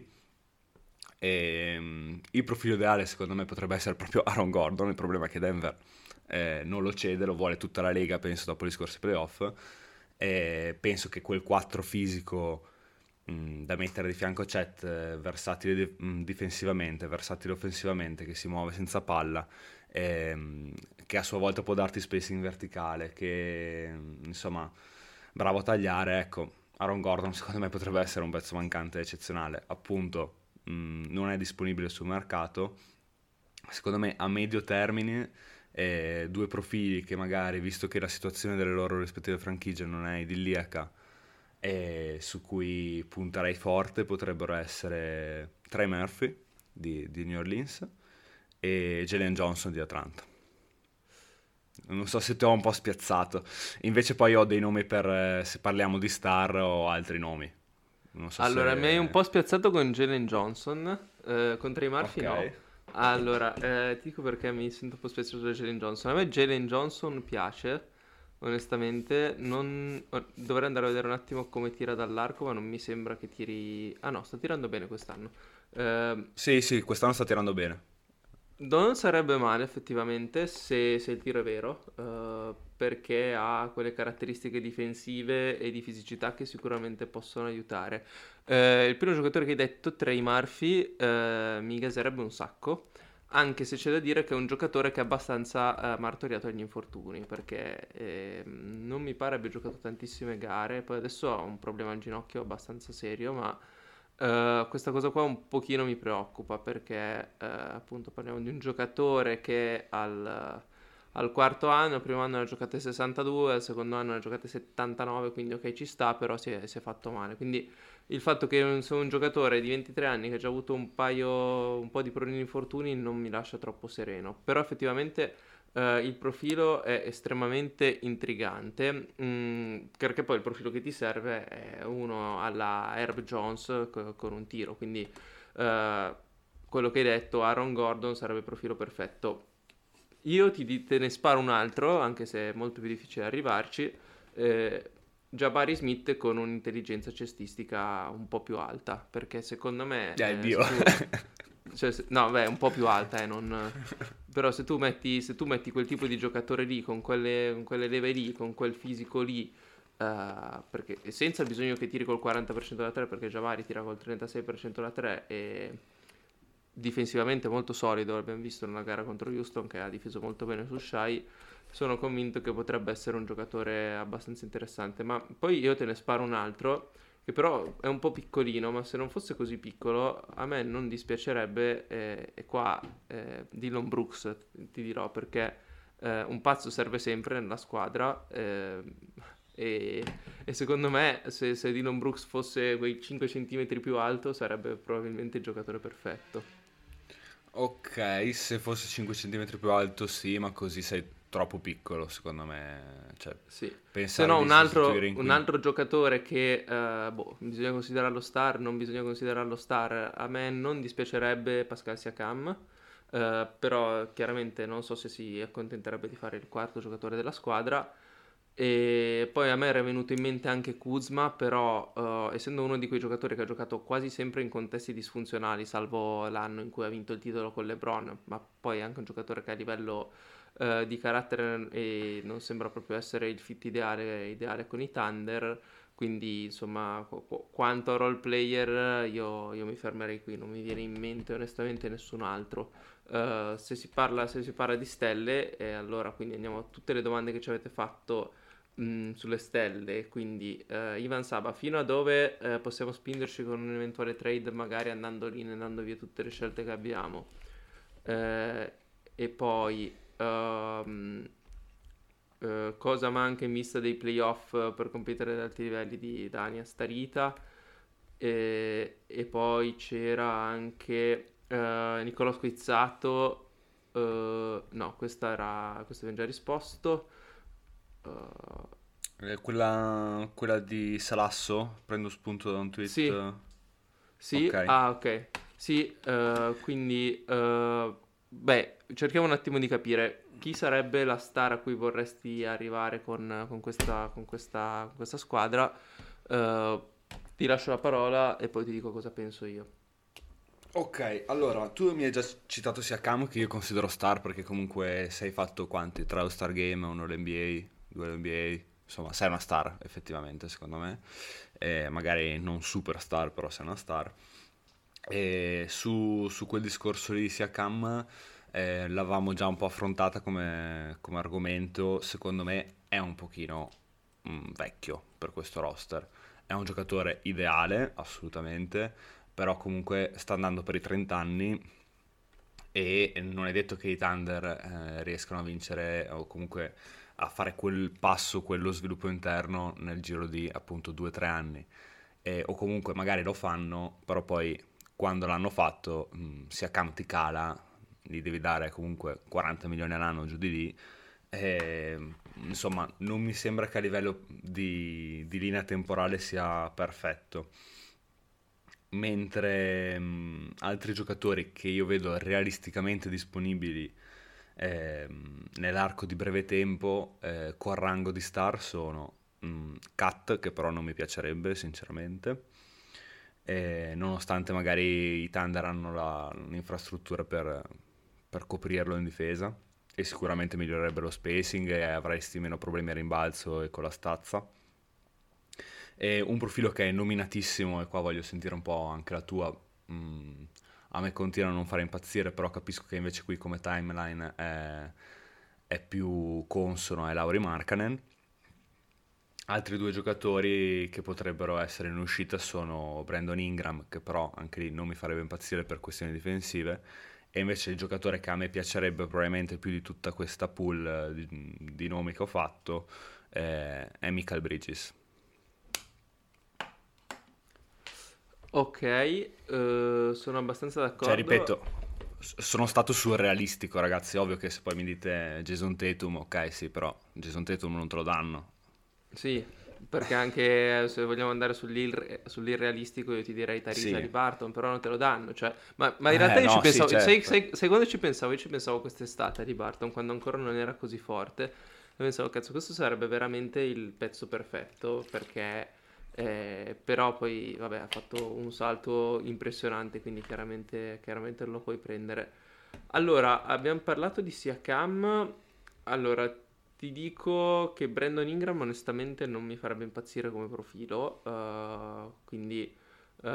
E, um, il profilo ideale secondo me potrebbe essere proprio <laughs> Aaron Gordon, il problema è che Denver eh, non lo cede, lo vuole tutta la Lega, penso, dopo gli scorsi playoff. E penso che quel 4 fisico mh, mm, da mettere di fianco a Chet, eh, versatile di- mh, mm, difensivamente, versatile offensivamente, che si muove senza palla, ehm, che a sua volta può darti spacing verticale, che mm, insomma, bravo a tagliare, ecco. Aaron Gordon secondo me potrebbe essere un pezzo mancante eccezionale, appunto non è disponibile sul mercato, secondo me a medio termine eh, due profili che magari, visto che la situazione delle loro rispettive franchigie non è idilliaca, e su cui punterei forte potrebbero essere Trey Murphy di, di New Orleans e Jalen Johnson di Atlanta. Non so se ti ho un po' spiazzato. Invece poi ho dei nomi per eh, se parliamo di star o altri nomi. So allora, se... mi hai un po' spiazzato con Jalen Johnson. Eh, con Trey Murphy okay. no. Allora, eh, ti dico perché mi sento un po' spiaciuto da Jalen Johnson. A me Jalen Johnson piace, onestamente. Non... Dovrei andare a vedere un attimo come tira dall'arco, ma non mi sembra che tiri... Ah no, sta tirando bene quest'anno. Eh... Sì, sì, quest'anno sta tirando bene. Non sarebbe male effettivamente se, se il tiro è vero, uh, perché ha quelle caratteristiche difensive e di fisicità che sicuramente possono aiutare. Uh, il primo giocatore che hai detto, Trey Murphy, uh, mi gaserebbe un sacco, anche se c'è da dire che è un giocatore che è abbastanza martoriato agli infortuni, perché eh, non mi pare abbia giocato tantissime gare, poi adesso ha un problema al ginocchio abbastanza serio, ma Uh, questa cosa qua un pochino mi preoccupa perché uh, appunto parliamo di un giocatore che al, al, quarto anno, il primo anno ne ha giocate 62, al secondo anno ne ha giocate 79, quindi ok ci sta, però si è, si è fatto male. Quindi il fatto che un, un giocatore di 23 anni che ha già avuto un paio, un po' di problemi infortuni non mi lascia troppo sereno, però effettivamente Uh, il profilo è estremamente intrigante mm, perché poi il profilo che ti serve è uno alla Herb Jones co- con un tiro quindi uh, quello che hai detto Aaron Gordon sarebbe il profilo perfetto io ti, te ne sparo un altro anche se è molto più difficile arrivarci eh, Jabari Smith con un'intelligenza cestistica un po' più alta perché secondo me eh, Dio. <laughs> Cioè, no, beh, un po' più alta, eh, non... Però se tu, metti, se tu metti quel tipo di giocatore lì, con quelle, con quelle leve lì, con quel fisico lì, uh, perché senza bisogno che tiri col 40% da 3, perché Javari tira col 36% da 3 e difensivamente molto solido, l'abbiamo visto una gara contro Houston che ha difeso molto bene su Shai, sono convinto che potrebbe essere un giocatore abbastanza interessante. Ma poi io te ne sparo un altro che però è un po' piccolino, ma se non fosse così piccolo a me non dispiacerebbe, eh, e qua eh, Dylan Brooks ti dirò perché eh, un pazzo serve sempre nella squadra eh, e, e, secondo me se, se Dylan Brooks fosse quei 5 cm più alto sarebbe probabilmente il giocatore perfetto. Ok, se fosse 5 cm più alto sì, ma così sei troppo piccolo, secondo me. Cioè, sì. Se no, un altro, un altro, giocatore che uh, boh, bisogna considerarlo star, non bisogna considerarlo star. A me non dispiacerebbe Pascal Siakam, uh, però chiaramente non so se si accontenterebbe di fare il quarto giocatore della squadra. E poi a me era venuto in mente anche Kuzma, però uh, essendo uno di quei giocatori che ha giocato quasi sempre in contesti disfunzionali, salvo l'anno in cui ha vinto il titolo con LeBron, ma poi anche un giocatore che a livello uh, di carattere e non sembra proprio essere il fit ideale, ideale con i Thunder. Quindi, insomma, qu- quanto role player io, io, mi fermerei qui, non mi viene in mente onestamente nessun altro. Uh, se, si parla, se, si parla, di stelle, eh, allora quindi andiamo a tutte le domande che ci avete fatto mh, sulle stelle. Quindi, uh, Ivan Saba, fino a dove uh, possiamo spingerci con un eventuale trade, magari andando lì, andando via tutte le scelte che abbiamo? e poi Uh, uh, cosa manca in vista dei playoff per competere ad alti livelli di Dania Starita e, e poi c'era anche uh, Nicolò Squizzato uh, no questa era questo abbiamo già risposto. Eh, quella, quella, di Salasso? Prendo spunto da un tweet sì, sì? Okay. ah ok. Sì quindi Beh, cerchiamo un attimo di capire chi sarebbe la star a cui vorresti arrivare con, con, questa, con, questa, con questa, squadra. Uh, ti lascio la parola e poi ti dico cosa penso io. Ok, allora tu mi hai già citato sia Cam che io considero star perché comunque sei fatto quanti? Tre All-Star Game, uno l'NBA, due l'NBA, insomma sei una star effettivamente secondo me, eh, magari non superstar però sei una star. E su, su quel discorso di Siakam eh, l'avevamo già un po' affrontata come, come argomento, secondo me è un pochino mm, vecchio per questo roster. È un giocatore ideale, assolutamente, però comunque sta andando per i 30 anni e non è detto che i Thunder eh, riescano a vincere o comunque a fare quel passo, quello sviluppo interno nel giro di appunto 2-3 anni. Eh, o comunque magari lo fanno, però poi quando l'hanno fatto mh, mm, sia Camp cala, gli devi dare comunque 40 milioni all'anno giù di lì. E, insomma, non mi sembra che a livello di, di linea temporale sia perfetto. Mentre mh, mm, altri giocatori che io vedo realisticamente disponibili eh, nell'arco di breve tempo eh, con rango di star sono mh, mm, Cat, che però non mi piacerebbe sinceramente, eh, nonostante magari i Thunder hanno la, l'infrastruttura per, per coprirlo in difesa e sicuramente migliorerebbe lo spacing e avresti meno problemi a rimbalzo e con la stazza. E un profilo che è nominatissimo e qua voglio sentire un po' anche la tua. Mm, a me continua a non fare impazzire, però capisco che invece qui come timeline è, è più consono è Lauri Markkanen. Altri due giocatori che potrebbero essere in uscita sono Brandon Ingram, che però anche lì non mi farebbe impazzire per questioni difensive, e invece il giocatore che a me piacerebbe probabilmente più di tutta questa pool eh, di, di nomi che ho fatto è, è Michael Bridges. Ok, uh, sono abbastanza d'accordo. Cioè, ripeto, sono stato surrealistico, ragazzi. Ovvio che se poi mi dite Jason Tatum, ok, sì, però Jason Tatum non te lo danno. Sì, perché anche se vogliamo andare sull'ir- sull'irrealistico, io ti direi Tarisa sì. di Barton, però non te lo danno. Cioè, ma, ma, in realtà eh, io no, ci pensavo, sì, certo. sai, sai, quando ci pensavo? Io ci pensavo quest'estate di Barton, quando ancora non era così forte. E pensavo, cazzo, questo sarebbe veramente il pezzo perfetto perché eh, però poi, vabbè, ha fatto un salto impressionante, quindi chiaramente, chiaramente lo puoi prendere. Allora, abbiamo parlato di Siakam. Allora, ti dico che Brandon Ingram onestamente non mi farebbe impazzire come profilo, uh, quindi uh,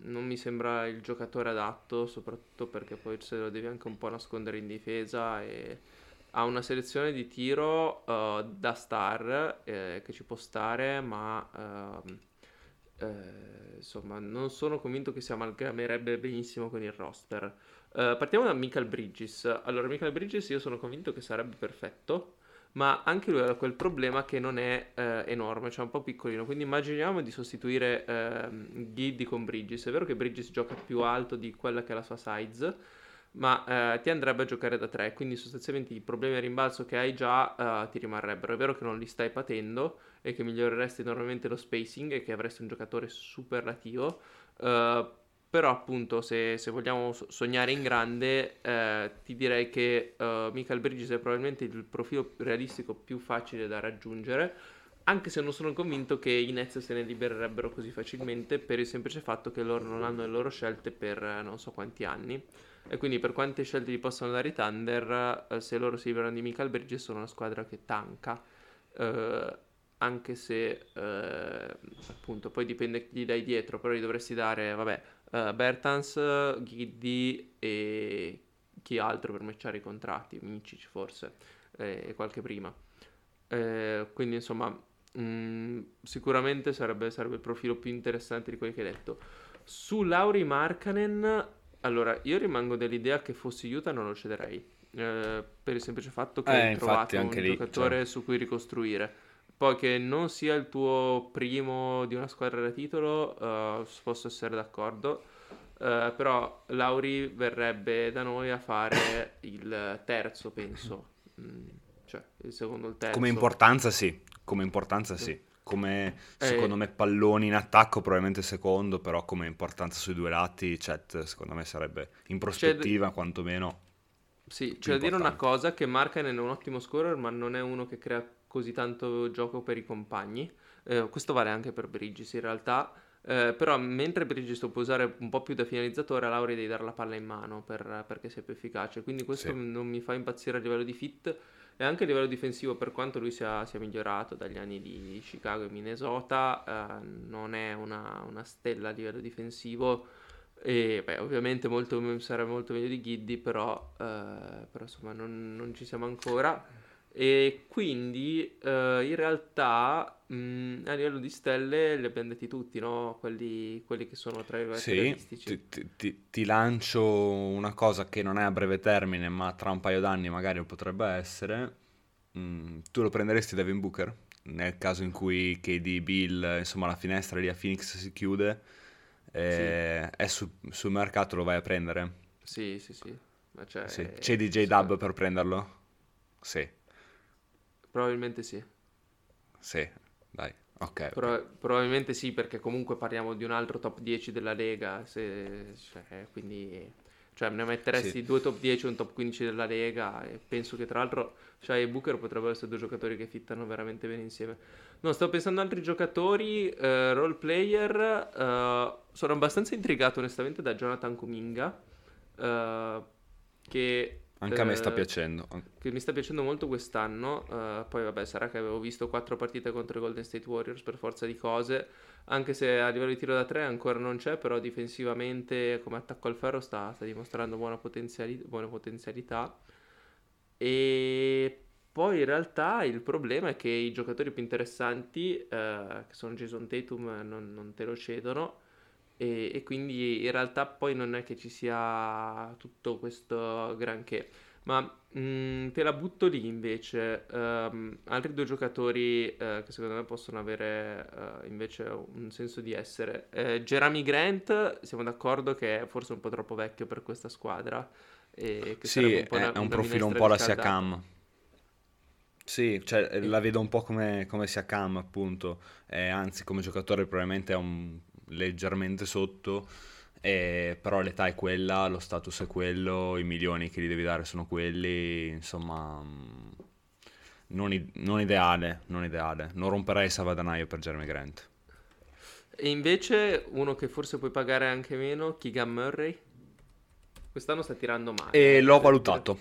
non mi sembra il giocatore adatto, soprattutto perché poi se lo devi anche un po' nascondere in difesa e ha una selezione di tiro uh, da star eh, che ci può stare, ma uh, eh, insomma non sono convinto che si amalgamerebbe benissimo con il roster. Partiamo da Michael Bridges. Allora, Michael Bridges io sono convinto che sarebbe perfetto, ma anche lui ha quel problema che non è eh, enorme, cioè un po' piccolino. Quindi immaginiamo di sostituire eh, Giddy con Bridges. È vero che Bridges gioca più alto di quella che è la sua size, ma eh, ti andrebbe a giocare da 3, quindi sostanzialmente i problemi a rimbalzo che hai già eh, ti rimarrebbero. È vero che non li stai patendo e che miglioreresti enormemente lo spacing e che avresti un giocatore superlativo, eh, però appunto se, se, vogliamo sognare in grande eh, ti direi che uh, Michael Bridges è probabilmente il profilo realistico più facile da raggiungere anche se non sono convinto che i Nets se ne libererebbero così facilmente per il semplice fatto che loro non hanno le loro scelte per non so quanti anni e quindi per quante scelte gli possono dare i Thunder, eh, se loro si liberano di Michael Bridges sono una squadra che tanca. Eh, anche se eh, appunto poi dipende chi gli dai dietro, però gli dovresti dare, vabbè, uh, Bertans, Giddy e chi altro per matchare i contratti, Micic forse, e qualche prima. Eh, quindi insomma, mh, mm, sicuramente sarebbe, sarebbe, il profilo più interessante di quelli che hai detto. Su Lauri Markanen allora, io rimango dell'idea che fossi Utah non lo cederei. Eh, per il semplice fatto che eh, hai trovato un lì, giocatore cioè... su cui ricostruire. Poi che non sia il tuo primo di una squadra da titolo, uh, posso essere d'accordo. Uh, però Lauri verrebbe da noi a fare il terzo, penso. Mm, cioè, il secondo il terzo. Come importanza sì, come importanza sì come secondo eh, me palloni in attacco probabilmente secondo però come importanza sui due lati Chet secondo me sarebbe in prospettiva d- quantomeno sì c'è da dire una cosa che Markkanen è un ottimo scorer ma non è uno che crea così tanto gioco per i compagni eh, questo vale anche per Bridges in realtà eh, però mentre Bridges lo può usare un po' più da finalizzatore a Lauri devi dare la palla in mano per, perché sia più efficace quindi questo sì. non mi fa impazzire a livello di fit e anche a livello difensivo, per quanto lui sia, sia migliorato dagli anni di Chicago e Minnesota, eh, non è una, una, stella a livello difensivo. E beh, ovviamente molto, sarebbe molto meglio di Giddy, però, eh, però insomma non, non, ci siamo ancora. E quindi eh, in realtà mh, a livello di stelle li abbiamo detti tutti, no? quelli, quelli che sono tra i sì. Ti, ti, ti, lancio una cosa che non è a breve termine, ma tra un paio d'anni magari potrebbe essere. Mm, tu lo prenderesti Devin Booker? Nel caso in cui KD, Bill, insomma la finestra lì a Phoenix si chiude, eh, sì. è su, sul mercato, lo vai a prendere? Sì, sì, sì. Cioè, sì. C'è DJ Dub per prenderlo? Sì. Probabilmente sì. Sì, dai. Ok. Pro- okay. Probabilmente sì, perché comunque parliamo di un altro top 10 della Lega. Se, cioè, quindi, cioè, ne metteresti sì. due top 10 e un top 15 della Lega. E penso che tra l'altro Shai e Booker potrebbero essere due giocatori che fittano veramente bene insieme. No, sto pensando ad altri giocatori, uh, role player. Uh, sono abbastanza intrigato onestamente da Jonathan Kuminga. Uh, che... Anche a me sta eh, piacendo. Che mi sta piacendo molto quest'anno. eh, poi vabbè, sarà che avevo visto quattro partite contro i Golden State Warriors per forza di cose. Anche se a livello di tiro da tre ancora non c'è, però difensivamente come attacco al ferro sta, sta dimostrando buona potenziali- buone potenzialità. E poi in realtà il problema è che i giocatori più interessanti, eh, che sono Jason Tatum, non, non te lo cedono. E, e quindi in realtà poi non è che ci sia tutto questo granché. Ma mh, te la butto lì invece. Ehm, altri due giocatori eh, che secondo me possono avere eh, invece un senso di essere. Eh, Jeremy Grant, siamo d'accordo che è forse un po' troppo vecchio per questa squadra. E che Sì, è, un po' una- è un profilo un po' la. Siakam. Sì, cioè la vedo un po' come, come Siakam, appunto. Eh, anzi, come giocatore probabilmente è un leggermente sotto, eh, però l'età è quella, lo status è quello, i milioni che gli devi dare sono quelli, insomma, mm, non, i- non ideale, non ideale. Non romperei il salvadanaio per Jeremy Grant. E invece uno che forse puoi pagare anche meno, Keegan Murray. Quest'anno sta tirando male. E l'ho valutato.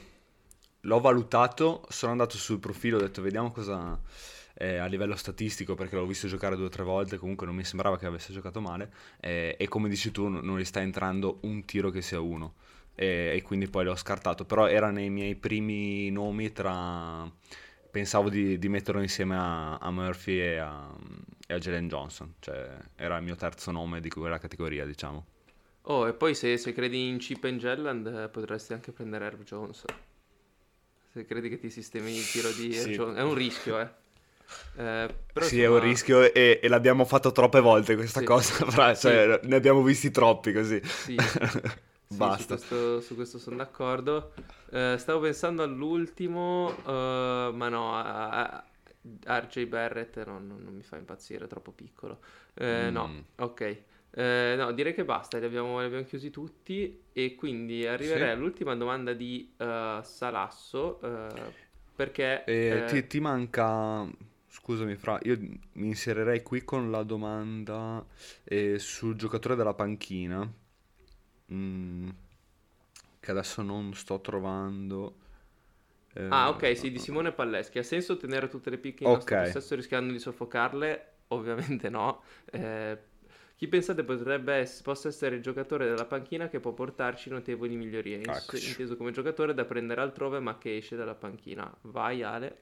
L'ho valutato, sono andato sul profilo, ho detto vediamo cosa eh, a livello statistico, perché l'ho visto giocare due o tre volte, comunque non mi sembrava che avesse giocato male, eh, e come dici tu non gli sta entrando un tiro che sia uno, e, e quindi poi l'ho scartato, però era nei miei primi nomi tra... Pensavo di, di metterlo insieme a, a Murphy e a, e a Jalen Johnson, cioè era il mio terzo nome di quella categoria, diciamo. Oh, e poi se, se credi in Chip and Jelland eh, potresti anche prendere Herb Jones. Se credi che ti sistemi il tiro di Herb Sì. Jones. È un rischio, eh. Eh, però Sì, è un insomma, rischio e, e l'abbiamo fatto troppe volte questa Sì. cosa, <laughs> fra- cioè, ne abbiamo visti troppi così. Sì, <laughs> sì, Basta. Su questo, su questo sono d'accordo. Eh, stavo pensando all'ultimo, eh, ma no, a- a- RJ Barrett no, non, non mi fa impazzire, è troppo piccolo. Eh, Mm. No, ok. Eh, no, direi che basta, li abbiamo, li abbiamo chiusi tutti e quindi arriverei Sì. all'ultima domanda di eh, Salasso, eh, perché... Ti, ti manca, scusami Fra, io mi inserirei qui con la domanda eh, sul giocatore della panchina, mm, che adesso non sto trovando. Eh, Ah, ok, sì, di Simone Palleschi. Ha senso tenere tutte le picche in Ok. nostro possesso rischiando di soffocarle? Ovviamente no. Eh, chi pensate potrebbe ess- possa essere il giocatore della panchina che può portarci notevoli migliorie? Eccoci. inteso come giocatore da prendere altrove ma che esce dalla panchina. Vai Ale.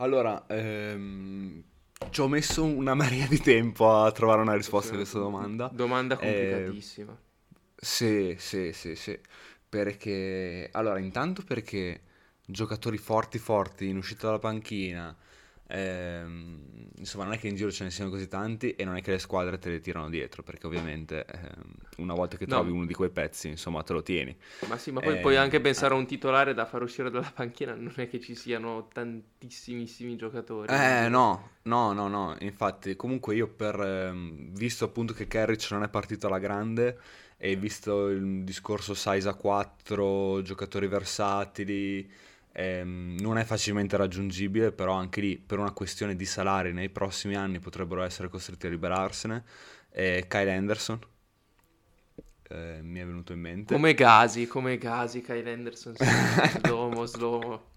Allora, ehm, ci ho messo una marea di tempo a trovare una risposta a questa domanda. Domanda Eh, complicatissima. Sì, sì, sì, sì. Perché, allora, intanto perché giocatori forti forti in uscita dalla panchina, ehm, insomma, non è che in giro ce ne siano così tanti e non è che le squadre te le tirano dietro, perché ovviamente ehm, una volta che No. trovi uno di quei pezzi, insomma, te lo tieni. Ma sì, ma poi eh, puoi anche pensare a un titolare da far uscire dalla panchina. Non è che ci siano tantissimissimi giocatori. Eh, no, no, no, no, infatti, comunque io per, ehm, visto appunto che Carrick non è partito alla grande e visto il discorso size a 4, giocatori versatili, ehm, non è facilmente raggiungibile, però anche lì per una questione di salari nei prossimi anni potrebbero essere costretti a liberarsene. E Kyle Anderson, eh, mi è venuto in mente. Come Gasi, come Gasi, Kyle Anderson, sì. <laughs> slomo, slomo.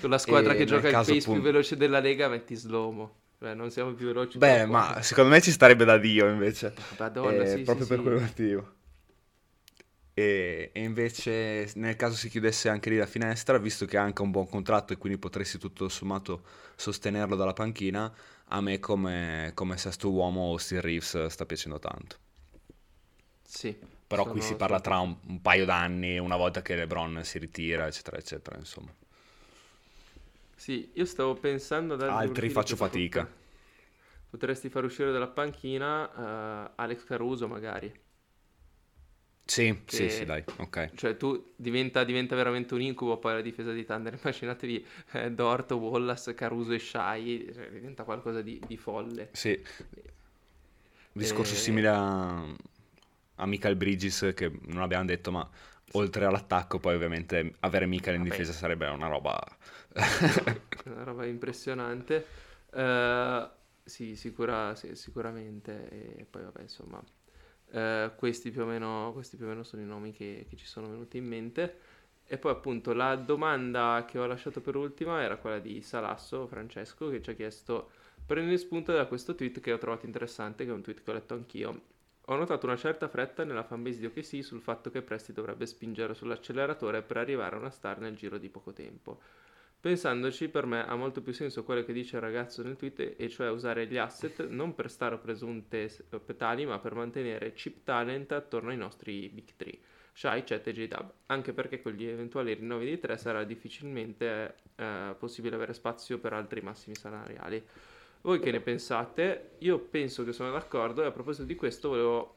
Con la squadra E che nel gioca il pace più appunto- veloce della Lega metti slomo. Cioè, non siamo più veloci. Beh, ma secondo me ci starebbe da Dio invece. Madonna, Eh, sì, proprio sì, per sì. quel motivo. E, e invece nel caso si chiudesse anche lì la finestra, visto che ha anche un buon contratto e quindi potresti tutto sommato sostenerlo dalla panchina, a me come, come sesto uomo Austin Reeves sta piacendo tanto. Sì. Però qui si parla tra un, un paio d'anni, una volta che LeBron si ritira, eccetera, eccetera, insomma. Sì, io stavo pensando ad altri faccio fatica. Potresti far uscire dalla panchina eh, Alex Caruso magari. Sì, Che- sì, sì, dai, ok. Cioè tu diventa, diventa veramente un incubo poi la difesa di Thunder. <laughs> Immaginatevi eh, Dort, Wallace, Caruso e Shai. Cioè, diventa qualcosa di, di folle. Sì. Discorso Eh, simile a, a Michael Bridges che non abbiamo detto, ma oltre all'attacco poi ovviamente avere Michael in Vabbè. difesa sarebbe una roba... <laughs> Una roba impressionante. Eh, sì, sicura- sì, sicuramente. E poi vabbè, insomma. Uh, questi, più meno, questi, più o meno, sono i nomi che, che, ci sono venuti in mente. E poi appunto la domanda che ho lasciato per ultima era quella di Salasso Francesco che ci ha chiesto prendere spunto da questo tweet che ho trovato interessante, che è un tweet che ho letto anch'io. Ho notato una certa fretta nella fanbase di OKC sul fatto che Presti dovrebbe spingere sull'acceleratore per arrivare a una star nel giro di poco tempo. Pensandoci, per me ha molto più senso quello che dice il ragazzo nel tweet, e cioè usare gli asset non per stare presunte petali, ma per mantenere chip talent attorno ai nostri big 3, Shai, Chet e J-Dub, anche perché con gli eventuali rinnovi di 3 sarà difficilmente eh, possibile avere spazio per altri massimi salariali. Voi che ne pensate? Io penso che sono d'accordo e a proposito di questo volevo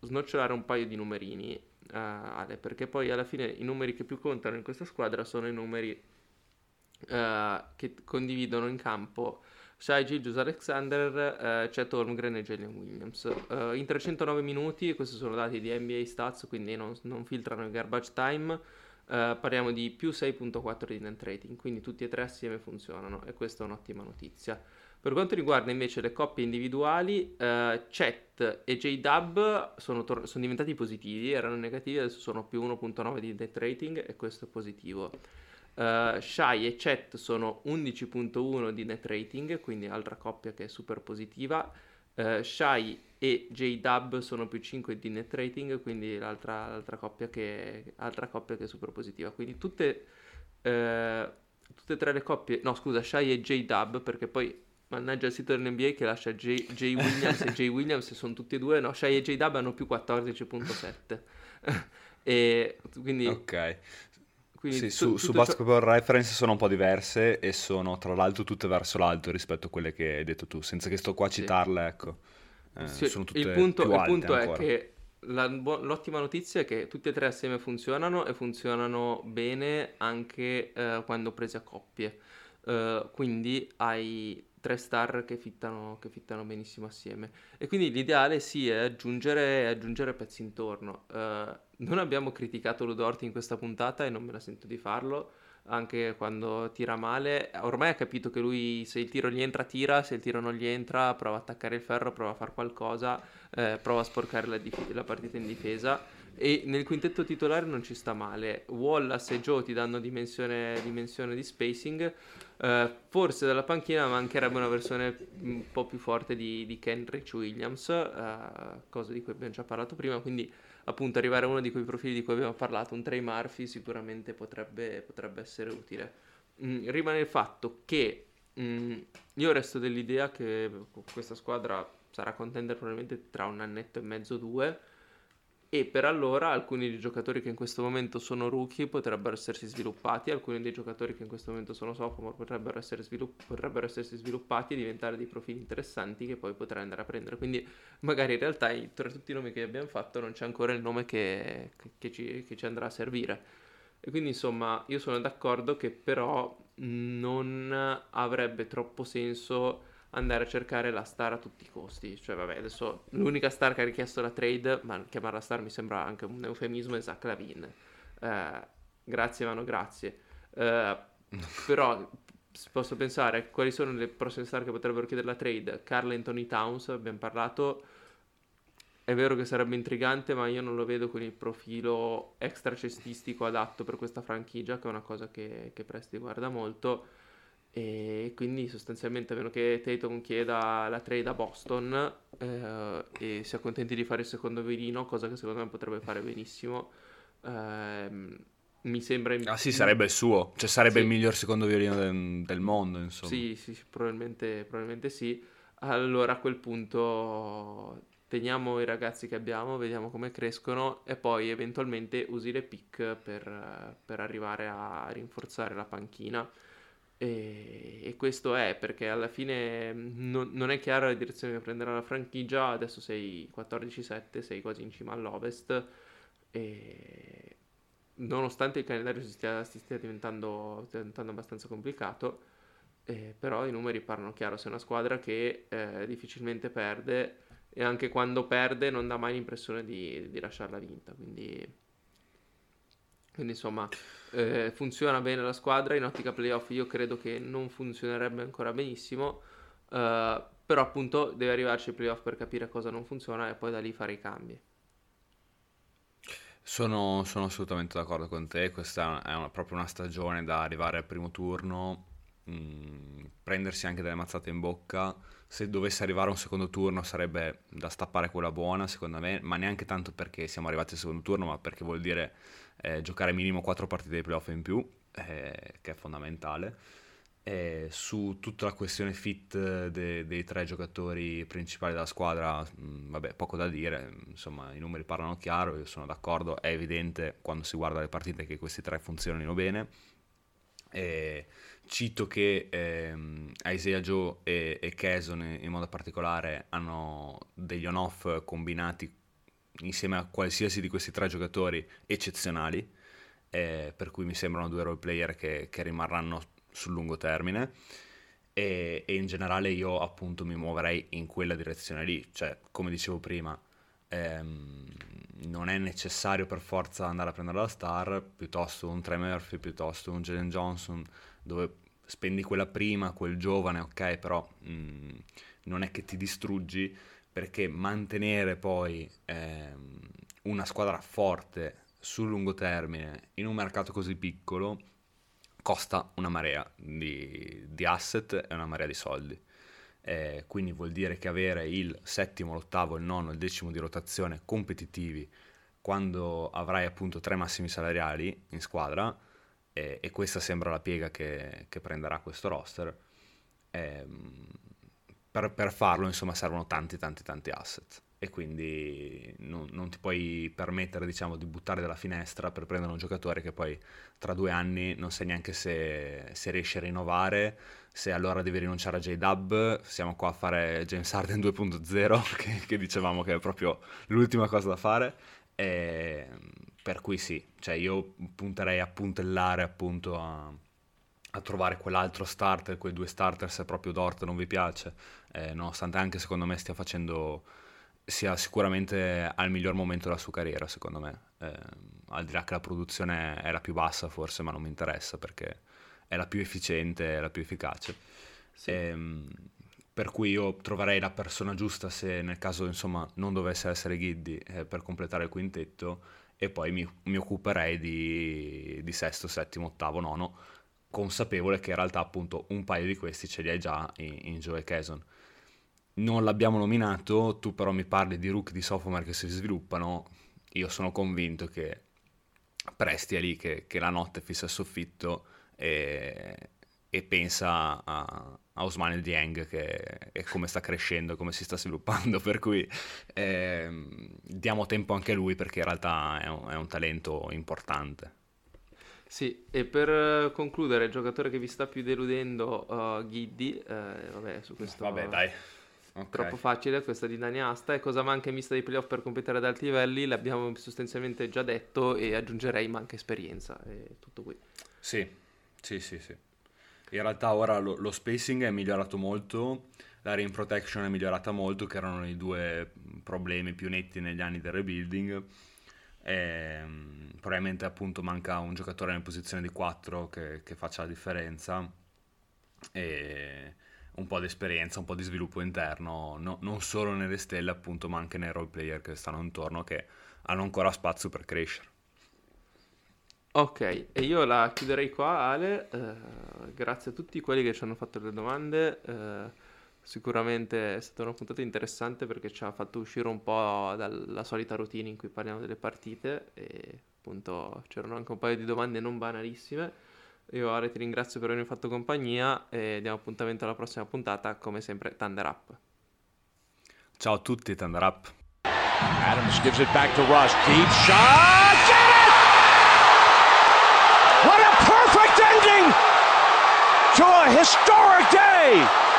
snocciolare un paio di numerini, uh, Ale, perché poi alla fine i numeri che più contano in questa squadra sono i numeri uh, che condividono in campo Shai Gilgius Alexander, uh, Chet Holmgren e Jalen Williams. Uh, in 309 minuti, questi sono dati di NBA Stats, quindi non, non filtrano il garbage time, uh, parliamo di più 6.4 di net rating, quindi tutti e tre assieme funzionano e questa è un'ottima notizia. Per quanto riguarda invece le coppie individuali, uh, Chet e J-Dub sono, tor- sono diventati positivi, erano negativi, adesso sono più 1.9 di net rating e questo è positivo. Uh, Shai e Chet sono 11.1 di net rating, quindi altra coppia che è super positiva. Uh, Shai e J-Dub sono più 5 di net rating, quindi l'altra, l'altra, coppia, che, altra coppia che è super positiva. Quindi tutte, uh, tutte e tre le coppie, no scusa, Shai e J-Dub, perché poi mannaggia il sito dell'NBA che lascia J, J Williams e J Williams, sono tutti e due, no, Shai e J-Dub hanno più 14.7. <laughs> e quindi... Ok. Quindi sì, tu, su, su Basketball ciò... Reference sono un po' diverse e sono tra l'altro tutte verso l'alto rispetto a quelle che hai detto tu, senza che sto qua a citarle, ecco. Eh, sì, sono tutte il punto, il punto è che la, l'ottima notizia è che tutte e tre assieme funzionano e funzionano bene anche eh, quando prese a coppie. Uh, quindi hai tre star che fittano, che fittano, benissimo assieme. E quindi l'ideale sì è aggiungere, aggiungere pezzi intorno. Uh, non abbiamo criticato Ludorti in questa puntata e non me la sento di farlo, anche quando tira male. Ormai ha capito che lui se il tiro gli entra tira, se il tiro non gli entra prova a attaccare il ferro, prova a fare qualcosa, eh, prova a sporcare la, dif- la partita in difesa e nel quintetto titolare non ci sta male. Wallace e Joe ti danno dimensione, dimensione di spacing. Uh, forse dalla panchina mancherebbe una versione un po' più forte di, di Kenrich Williams, uh, cosa di cui abbiamo già parlato prima. Quindi, appunto, arrivare a uno di quei profili di cui abbiamo parlato, un Trey Murphy, sicuramente potrebbe, potrebbe essere utile. Mm, rimane il fatto che mm, io resto dell'idea che questa squadra sarà contender probabilmente tra un annetto e mezzo, due e per allora alcuni dei giocatori che in questo momento sono rookie potrebbero essersi sviluppati, alcuni dei giocatori che in questo momento sono sophomore potrebbero, essere svilupp- potrebbero essersi sviluppati e diventare dei profili interessanti che poi potrai andare a prendere. Quindi magari in realtà tra tutti i nomi che abbiamo fatto non c'è ancora il nome che, che, ci, che ci andrà a servire. E quindi insomma io sono d'accordo che però non avrebbe troppo senso andare a cercare la star a tutti i costi. Cioè, vabbè, adesso l'unica star che ha richiesto la trade, ma chiamarla star mi sembra anche un eufemismo, è Zach Lavin. Eh, grazie, Mano, grazie. Eh, però posso pensare quali sono le prossime star che potrebbero chiedere la trade. Carl Anthony Towns, abbiamo parlato. È vero che sarebbe intrigante, ma io non lo vedo con il profilo extra cestistico adatto per questa franchigia, che è una cosa che, che Presti guarda molto e quindi sostanzialmente a meno che Tatum chieda la trade a Boston eh, e sia contenti di fare il secondo virino, cosa che secondo me potrebbe fare benissimo, ehm, mi sembra... Ah sì, sarebbe il suo, cioè sarebbe sì. il miglior secondo violino del, del mondo, insomma. Sì, sì, sì probabilmente, probabilmente, sì. Allora a quel punto teniamo i ragazzi che abbiamo, vediamo come crescono e poi eventualmente usi le pick per, per arrivare a rinforzare la panchina. E, e, questo è perché alla fine mm, non, non, è chiara la direzione che prenderà la franchigia. Adesso sei 14-7, sei quasi in cima all'ovest. E nonostante il calendario si stia, si stia diventando, diventando, abbastanza complicato, eh, però i numeri parlano chiaro. Sei una squadra che eh, difficilmente perde e anche quando perde non dà mai l'impressione di, di lasciarla vinta. Quindi quindi insomma eh, funziona bene la squadra, in ottica playoff io credo che non funzionerebbe ancora benissimo, eh, però appunto deve arrivarci ai playoff per capire cosa non funziona e poi da lì fare i cambi. Sono, sono assolutamente d'accordo con te, questa è una- proprio una stagione da arrivare al primo turno, mh, prendersi anche delle mazzate in bocca. Se dovesse arrivare un secondo turno sarebbe da stappare quella buona, secondo me, ma neanche tanto perché siamo arrivati al secondo turno, ma perché vuol dire eh, giocare minimo quattro partite di playoff in più, eh, che è fondamentale. E su tutta la questione fit de- dei tre giocatori principali della squadra, mh, vabbè, poco da dire, insomma, i numeri parlano chiaro, io sono d'accordo, è evidente quando si guarda le partite che questi tre funzionino bene. E cito che ehm, Isaiah Joe e, e Cason in modo particolare hanno degli on-off combinati insieme a qualsiasi di questi tre giocatori eccezionali, eh, per cui mi sembrano due role player che, che rimarranno sul lungo termine. E, e in generale io appunto mi muoverei in quella direzione lì, cioè come dicevo prima, ehm, non è necessario per forza andare a prendere la star, piuttosto un Trey Murphy, piuttosto un Jalen Johnson, dove spendi quella prima, quel giovane, ok, però mh, non è che ti distruggi, perché mantenere poi ehm, una squadra forte sul lungo termine in un mercato così piccolo costa una marea di, di asset e una marea di soldi. Eh, quindi vuol dire che avere il settimo, l'ottavo, il nono, il decimo di rotazione competitivi quando avrai appunto tre massimi salariali in squadra, eh, e questa sembra la piega che, che prenderà questo roster, eh, per, per, farlo insomma servono tanti tanti tanti asset e quindi non, non, ti puoi permettere diciamo di buttare dalla finestra per prendere un giocatore che poi tra due anni non sai neanche se, se riesce a rinnovare se allora devi rinunciare a J-Dub. Siamo qua a fare James Harden 2.0 <laughs> che, che dicevamo che è proprio l'ultima cosa da fare. E, per cui sì, cioè io punterei a puntellare appunto a, a trovare quell'altro starter, quei due starter se proprio Dort non vi piace, eh, nonostante anche secondo me stia facendo, sia sicuramente al miglior momento della sua carriera secondo me, eh, al di là che la produzione è la più bassa forse, ma non mi interessa perché è la più efficiente, è la più efficace. Sì. E, ehm, per cui io troverei la persona giusta se nel caso insomma non dovesse essere Giddy eh, per completare il quintetto e poi mi, mi occuperei di, di, sesto, settimo, ottavo, nono, consapevole che in realtà appunto un paio di questi ce li hai già in, in Joe Cason. Non l'abbiamo nominato, tu però mi parli di rookie di sophomore che si sviluppano, io sono convinto che Presti è lì che, che la notte fissa il soffitto e, e pensa a, a Osmane Dieng che è come sta crescendo, come si sta sviluppando, <laughs> per cui eh, diamo tempo anche a lui perché in realtà è un, è un talento importante. Sì, e per concludere, il giocatore che vi sta più deludendo, uh, Ghiddi, eh, vabbè, su questo... Vabbè, dai. Okay. Troppo facile questa di Dani Asta. E cosa manca in vista dei playoff per competere ad alti livelli? L'abbiamo sostanzialmente già detto e aggiungerei manca esperienza. E tutto qui. Sì, sì, sì, sì. In realtà ora lo, lo, spacing è migliorato molto, la rim protection è migliorata molto, che erano i due problemi più netti negli anni del rebuilding. E, ehm, probabilmente appunto manca un giocatore in posizione di 4 che, che faccia la differenza e un po' di esperienza, un po' di sviluppo interno, no, non solo nelle stelle appunto, ma anche nei role player che stanno intorno che hanno ancora spazio per crescere. Ok, e io la chiuderei qua, Ale. Uh, grazie a tutti quelli che ci hanno fatto le domande. Uh, sicuramente è stata una puntata interessante perché ci ha fatto uscire un po' dalla solita routine in cui parliamo delle partite e appunto c'erano anche un paio di domande non banalissime. Io Ale ti ringrazio per avermi fatto compagnia e diamo appuntamento alla prossima puntata, come sempre Thunder Up. Ciao a tutti, Thunder Up. Adams gives it back to Rush. Deep shot! What a perfect ending to a historic day!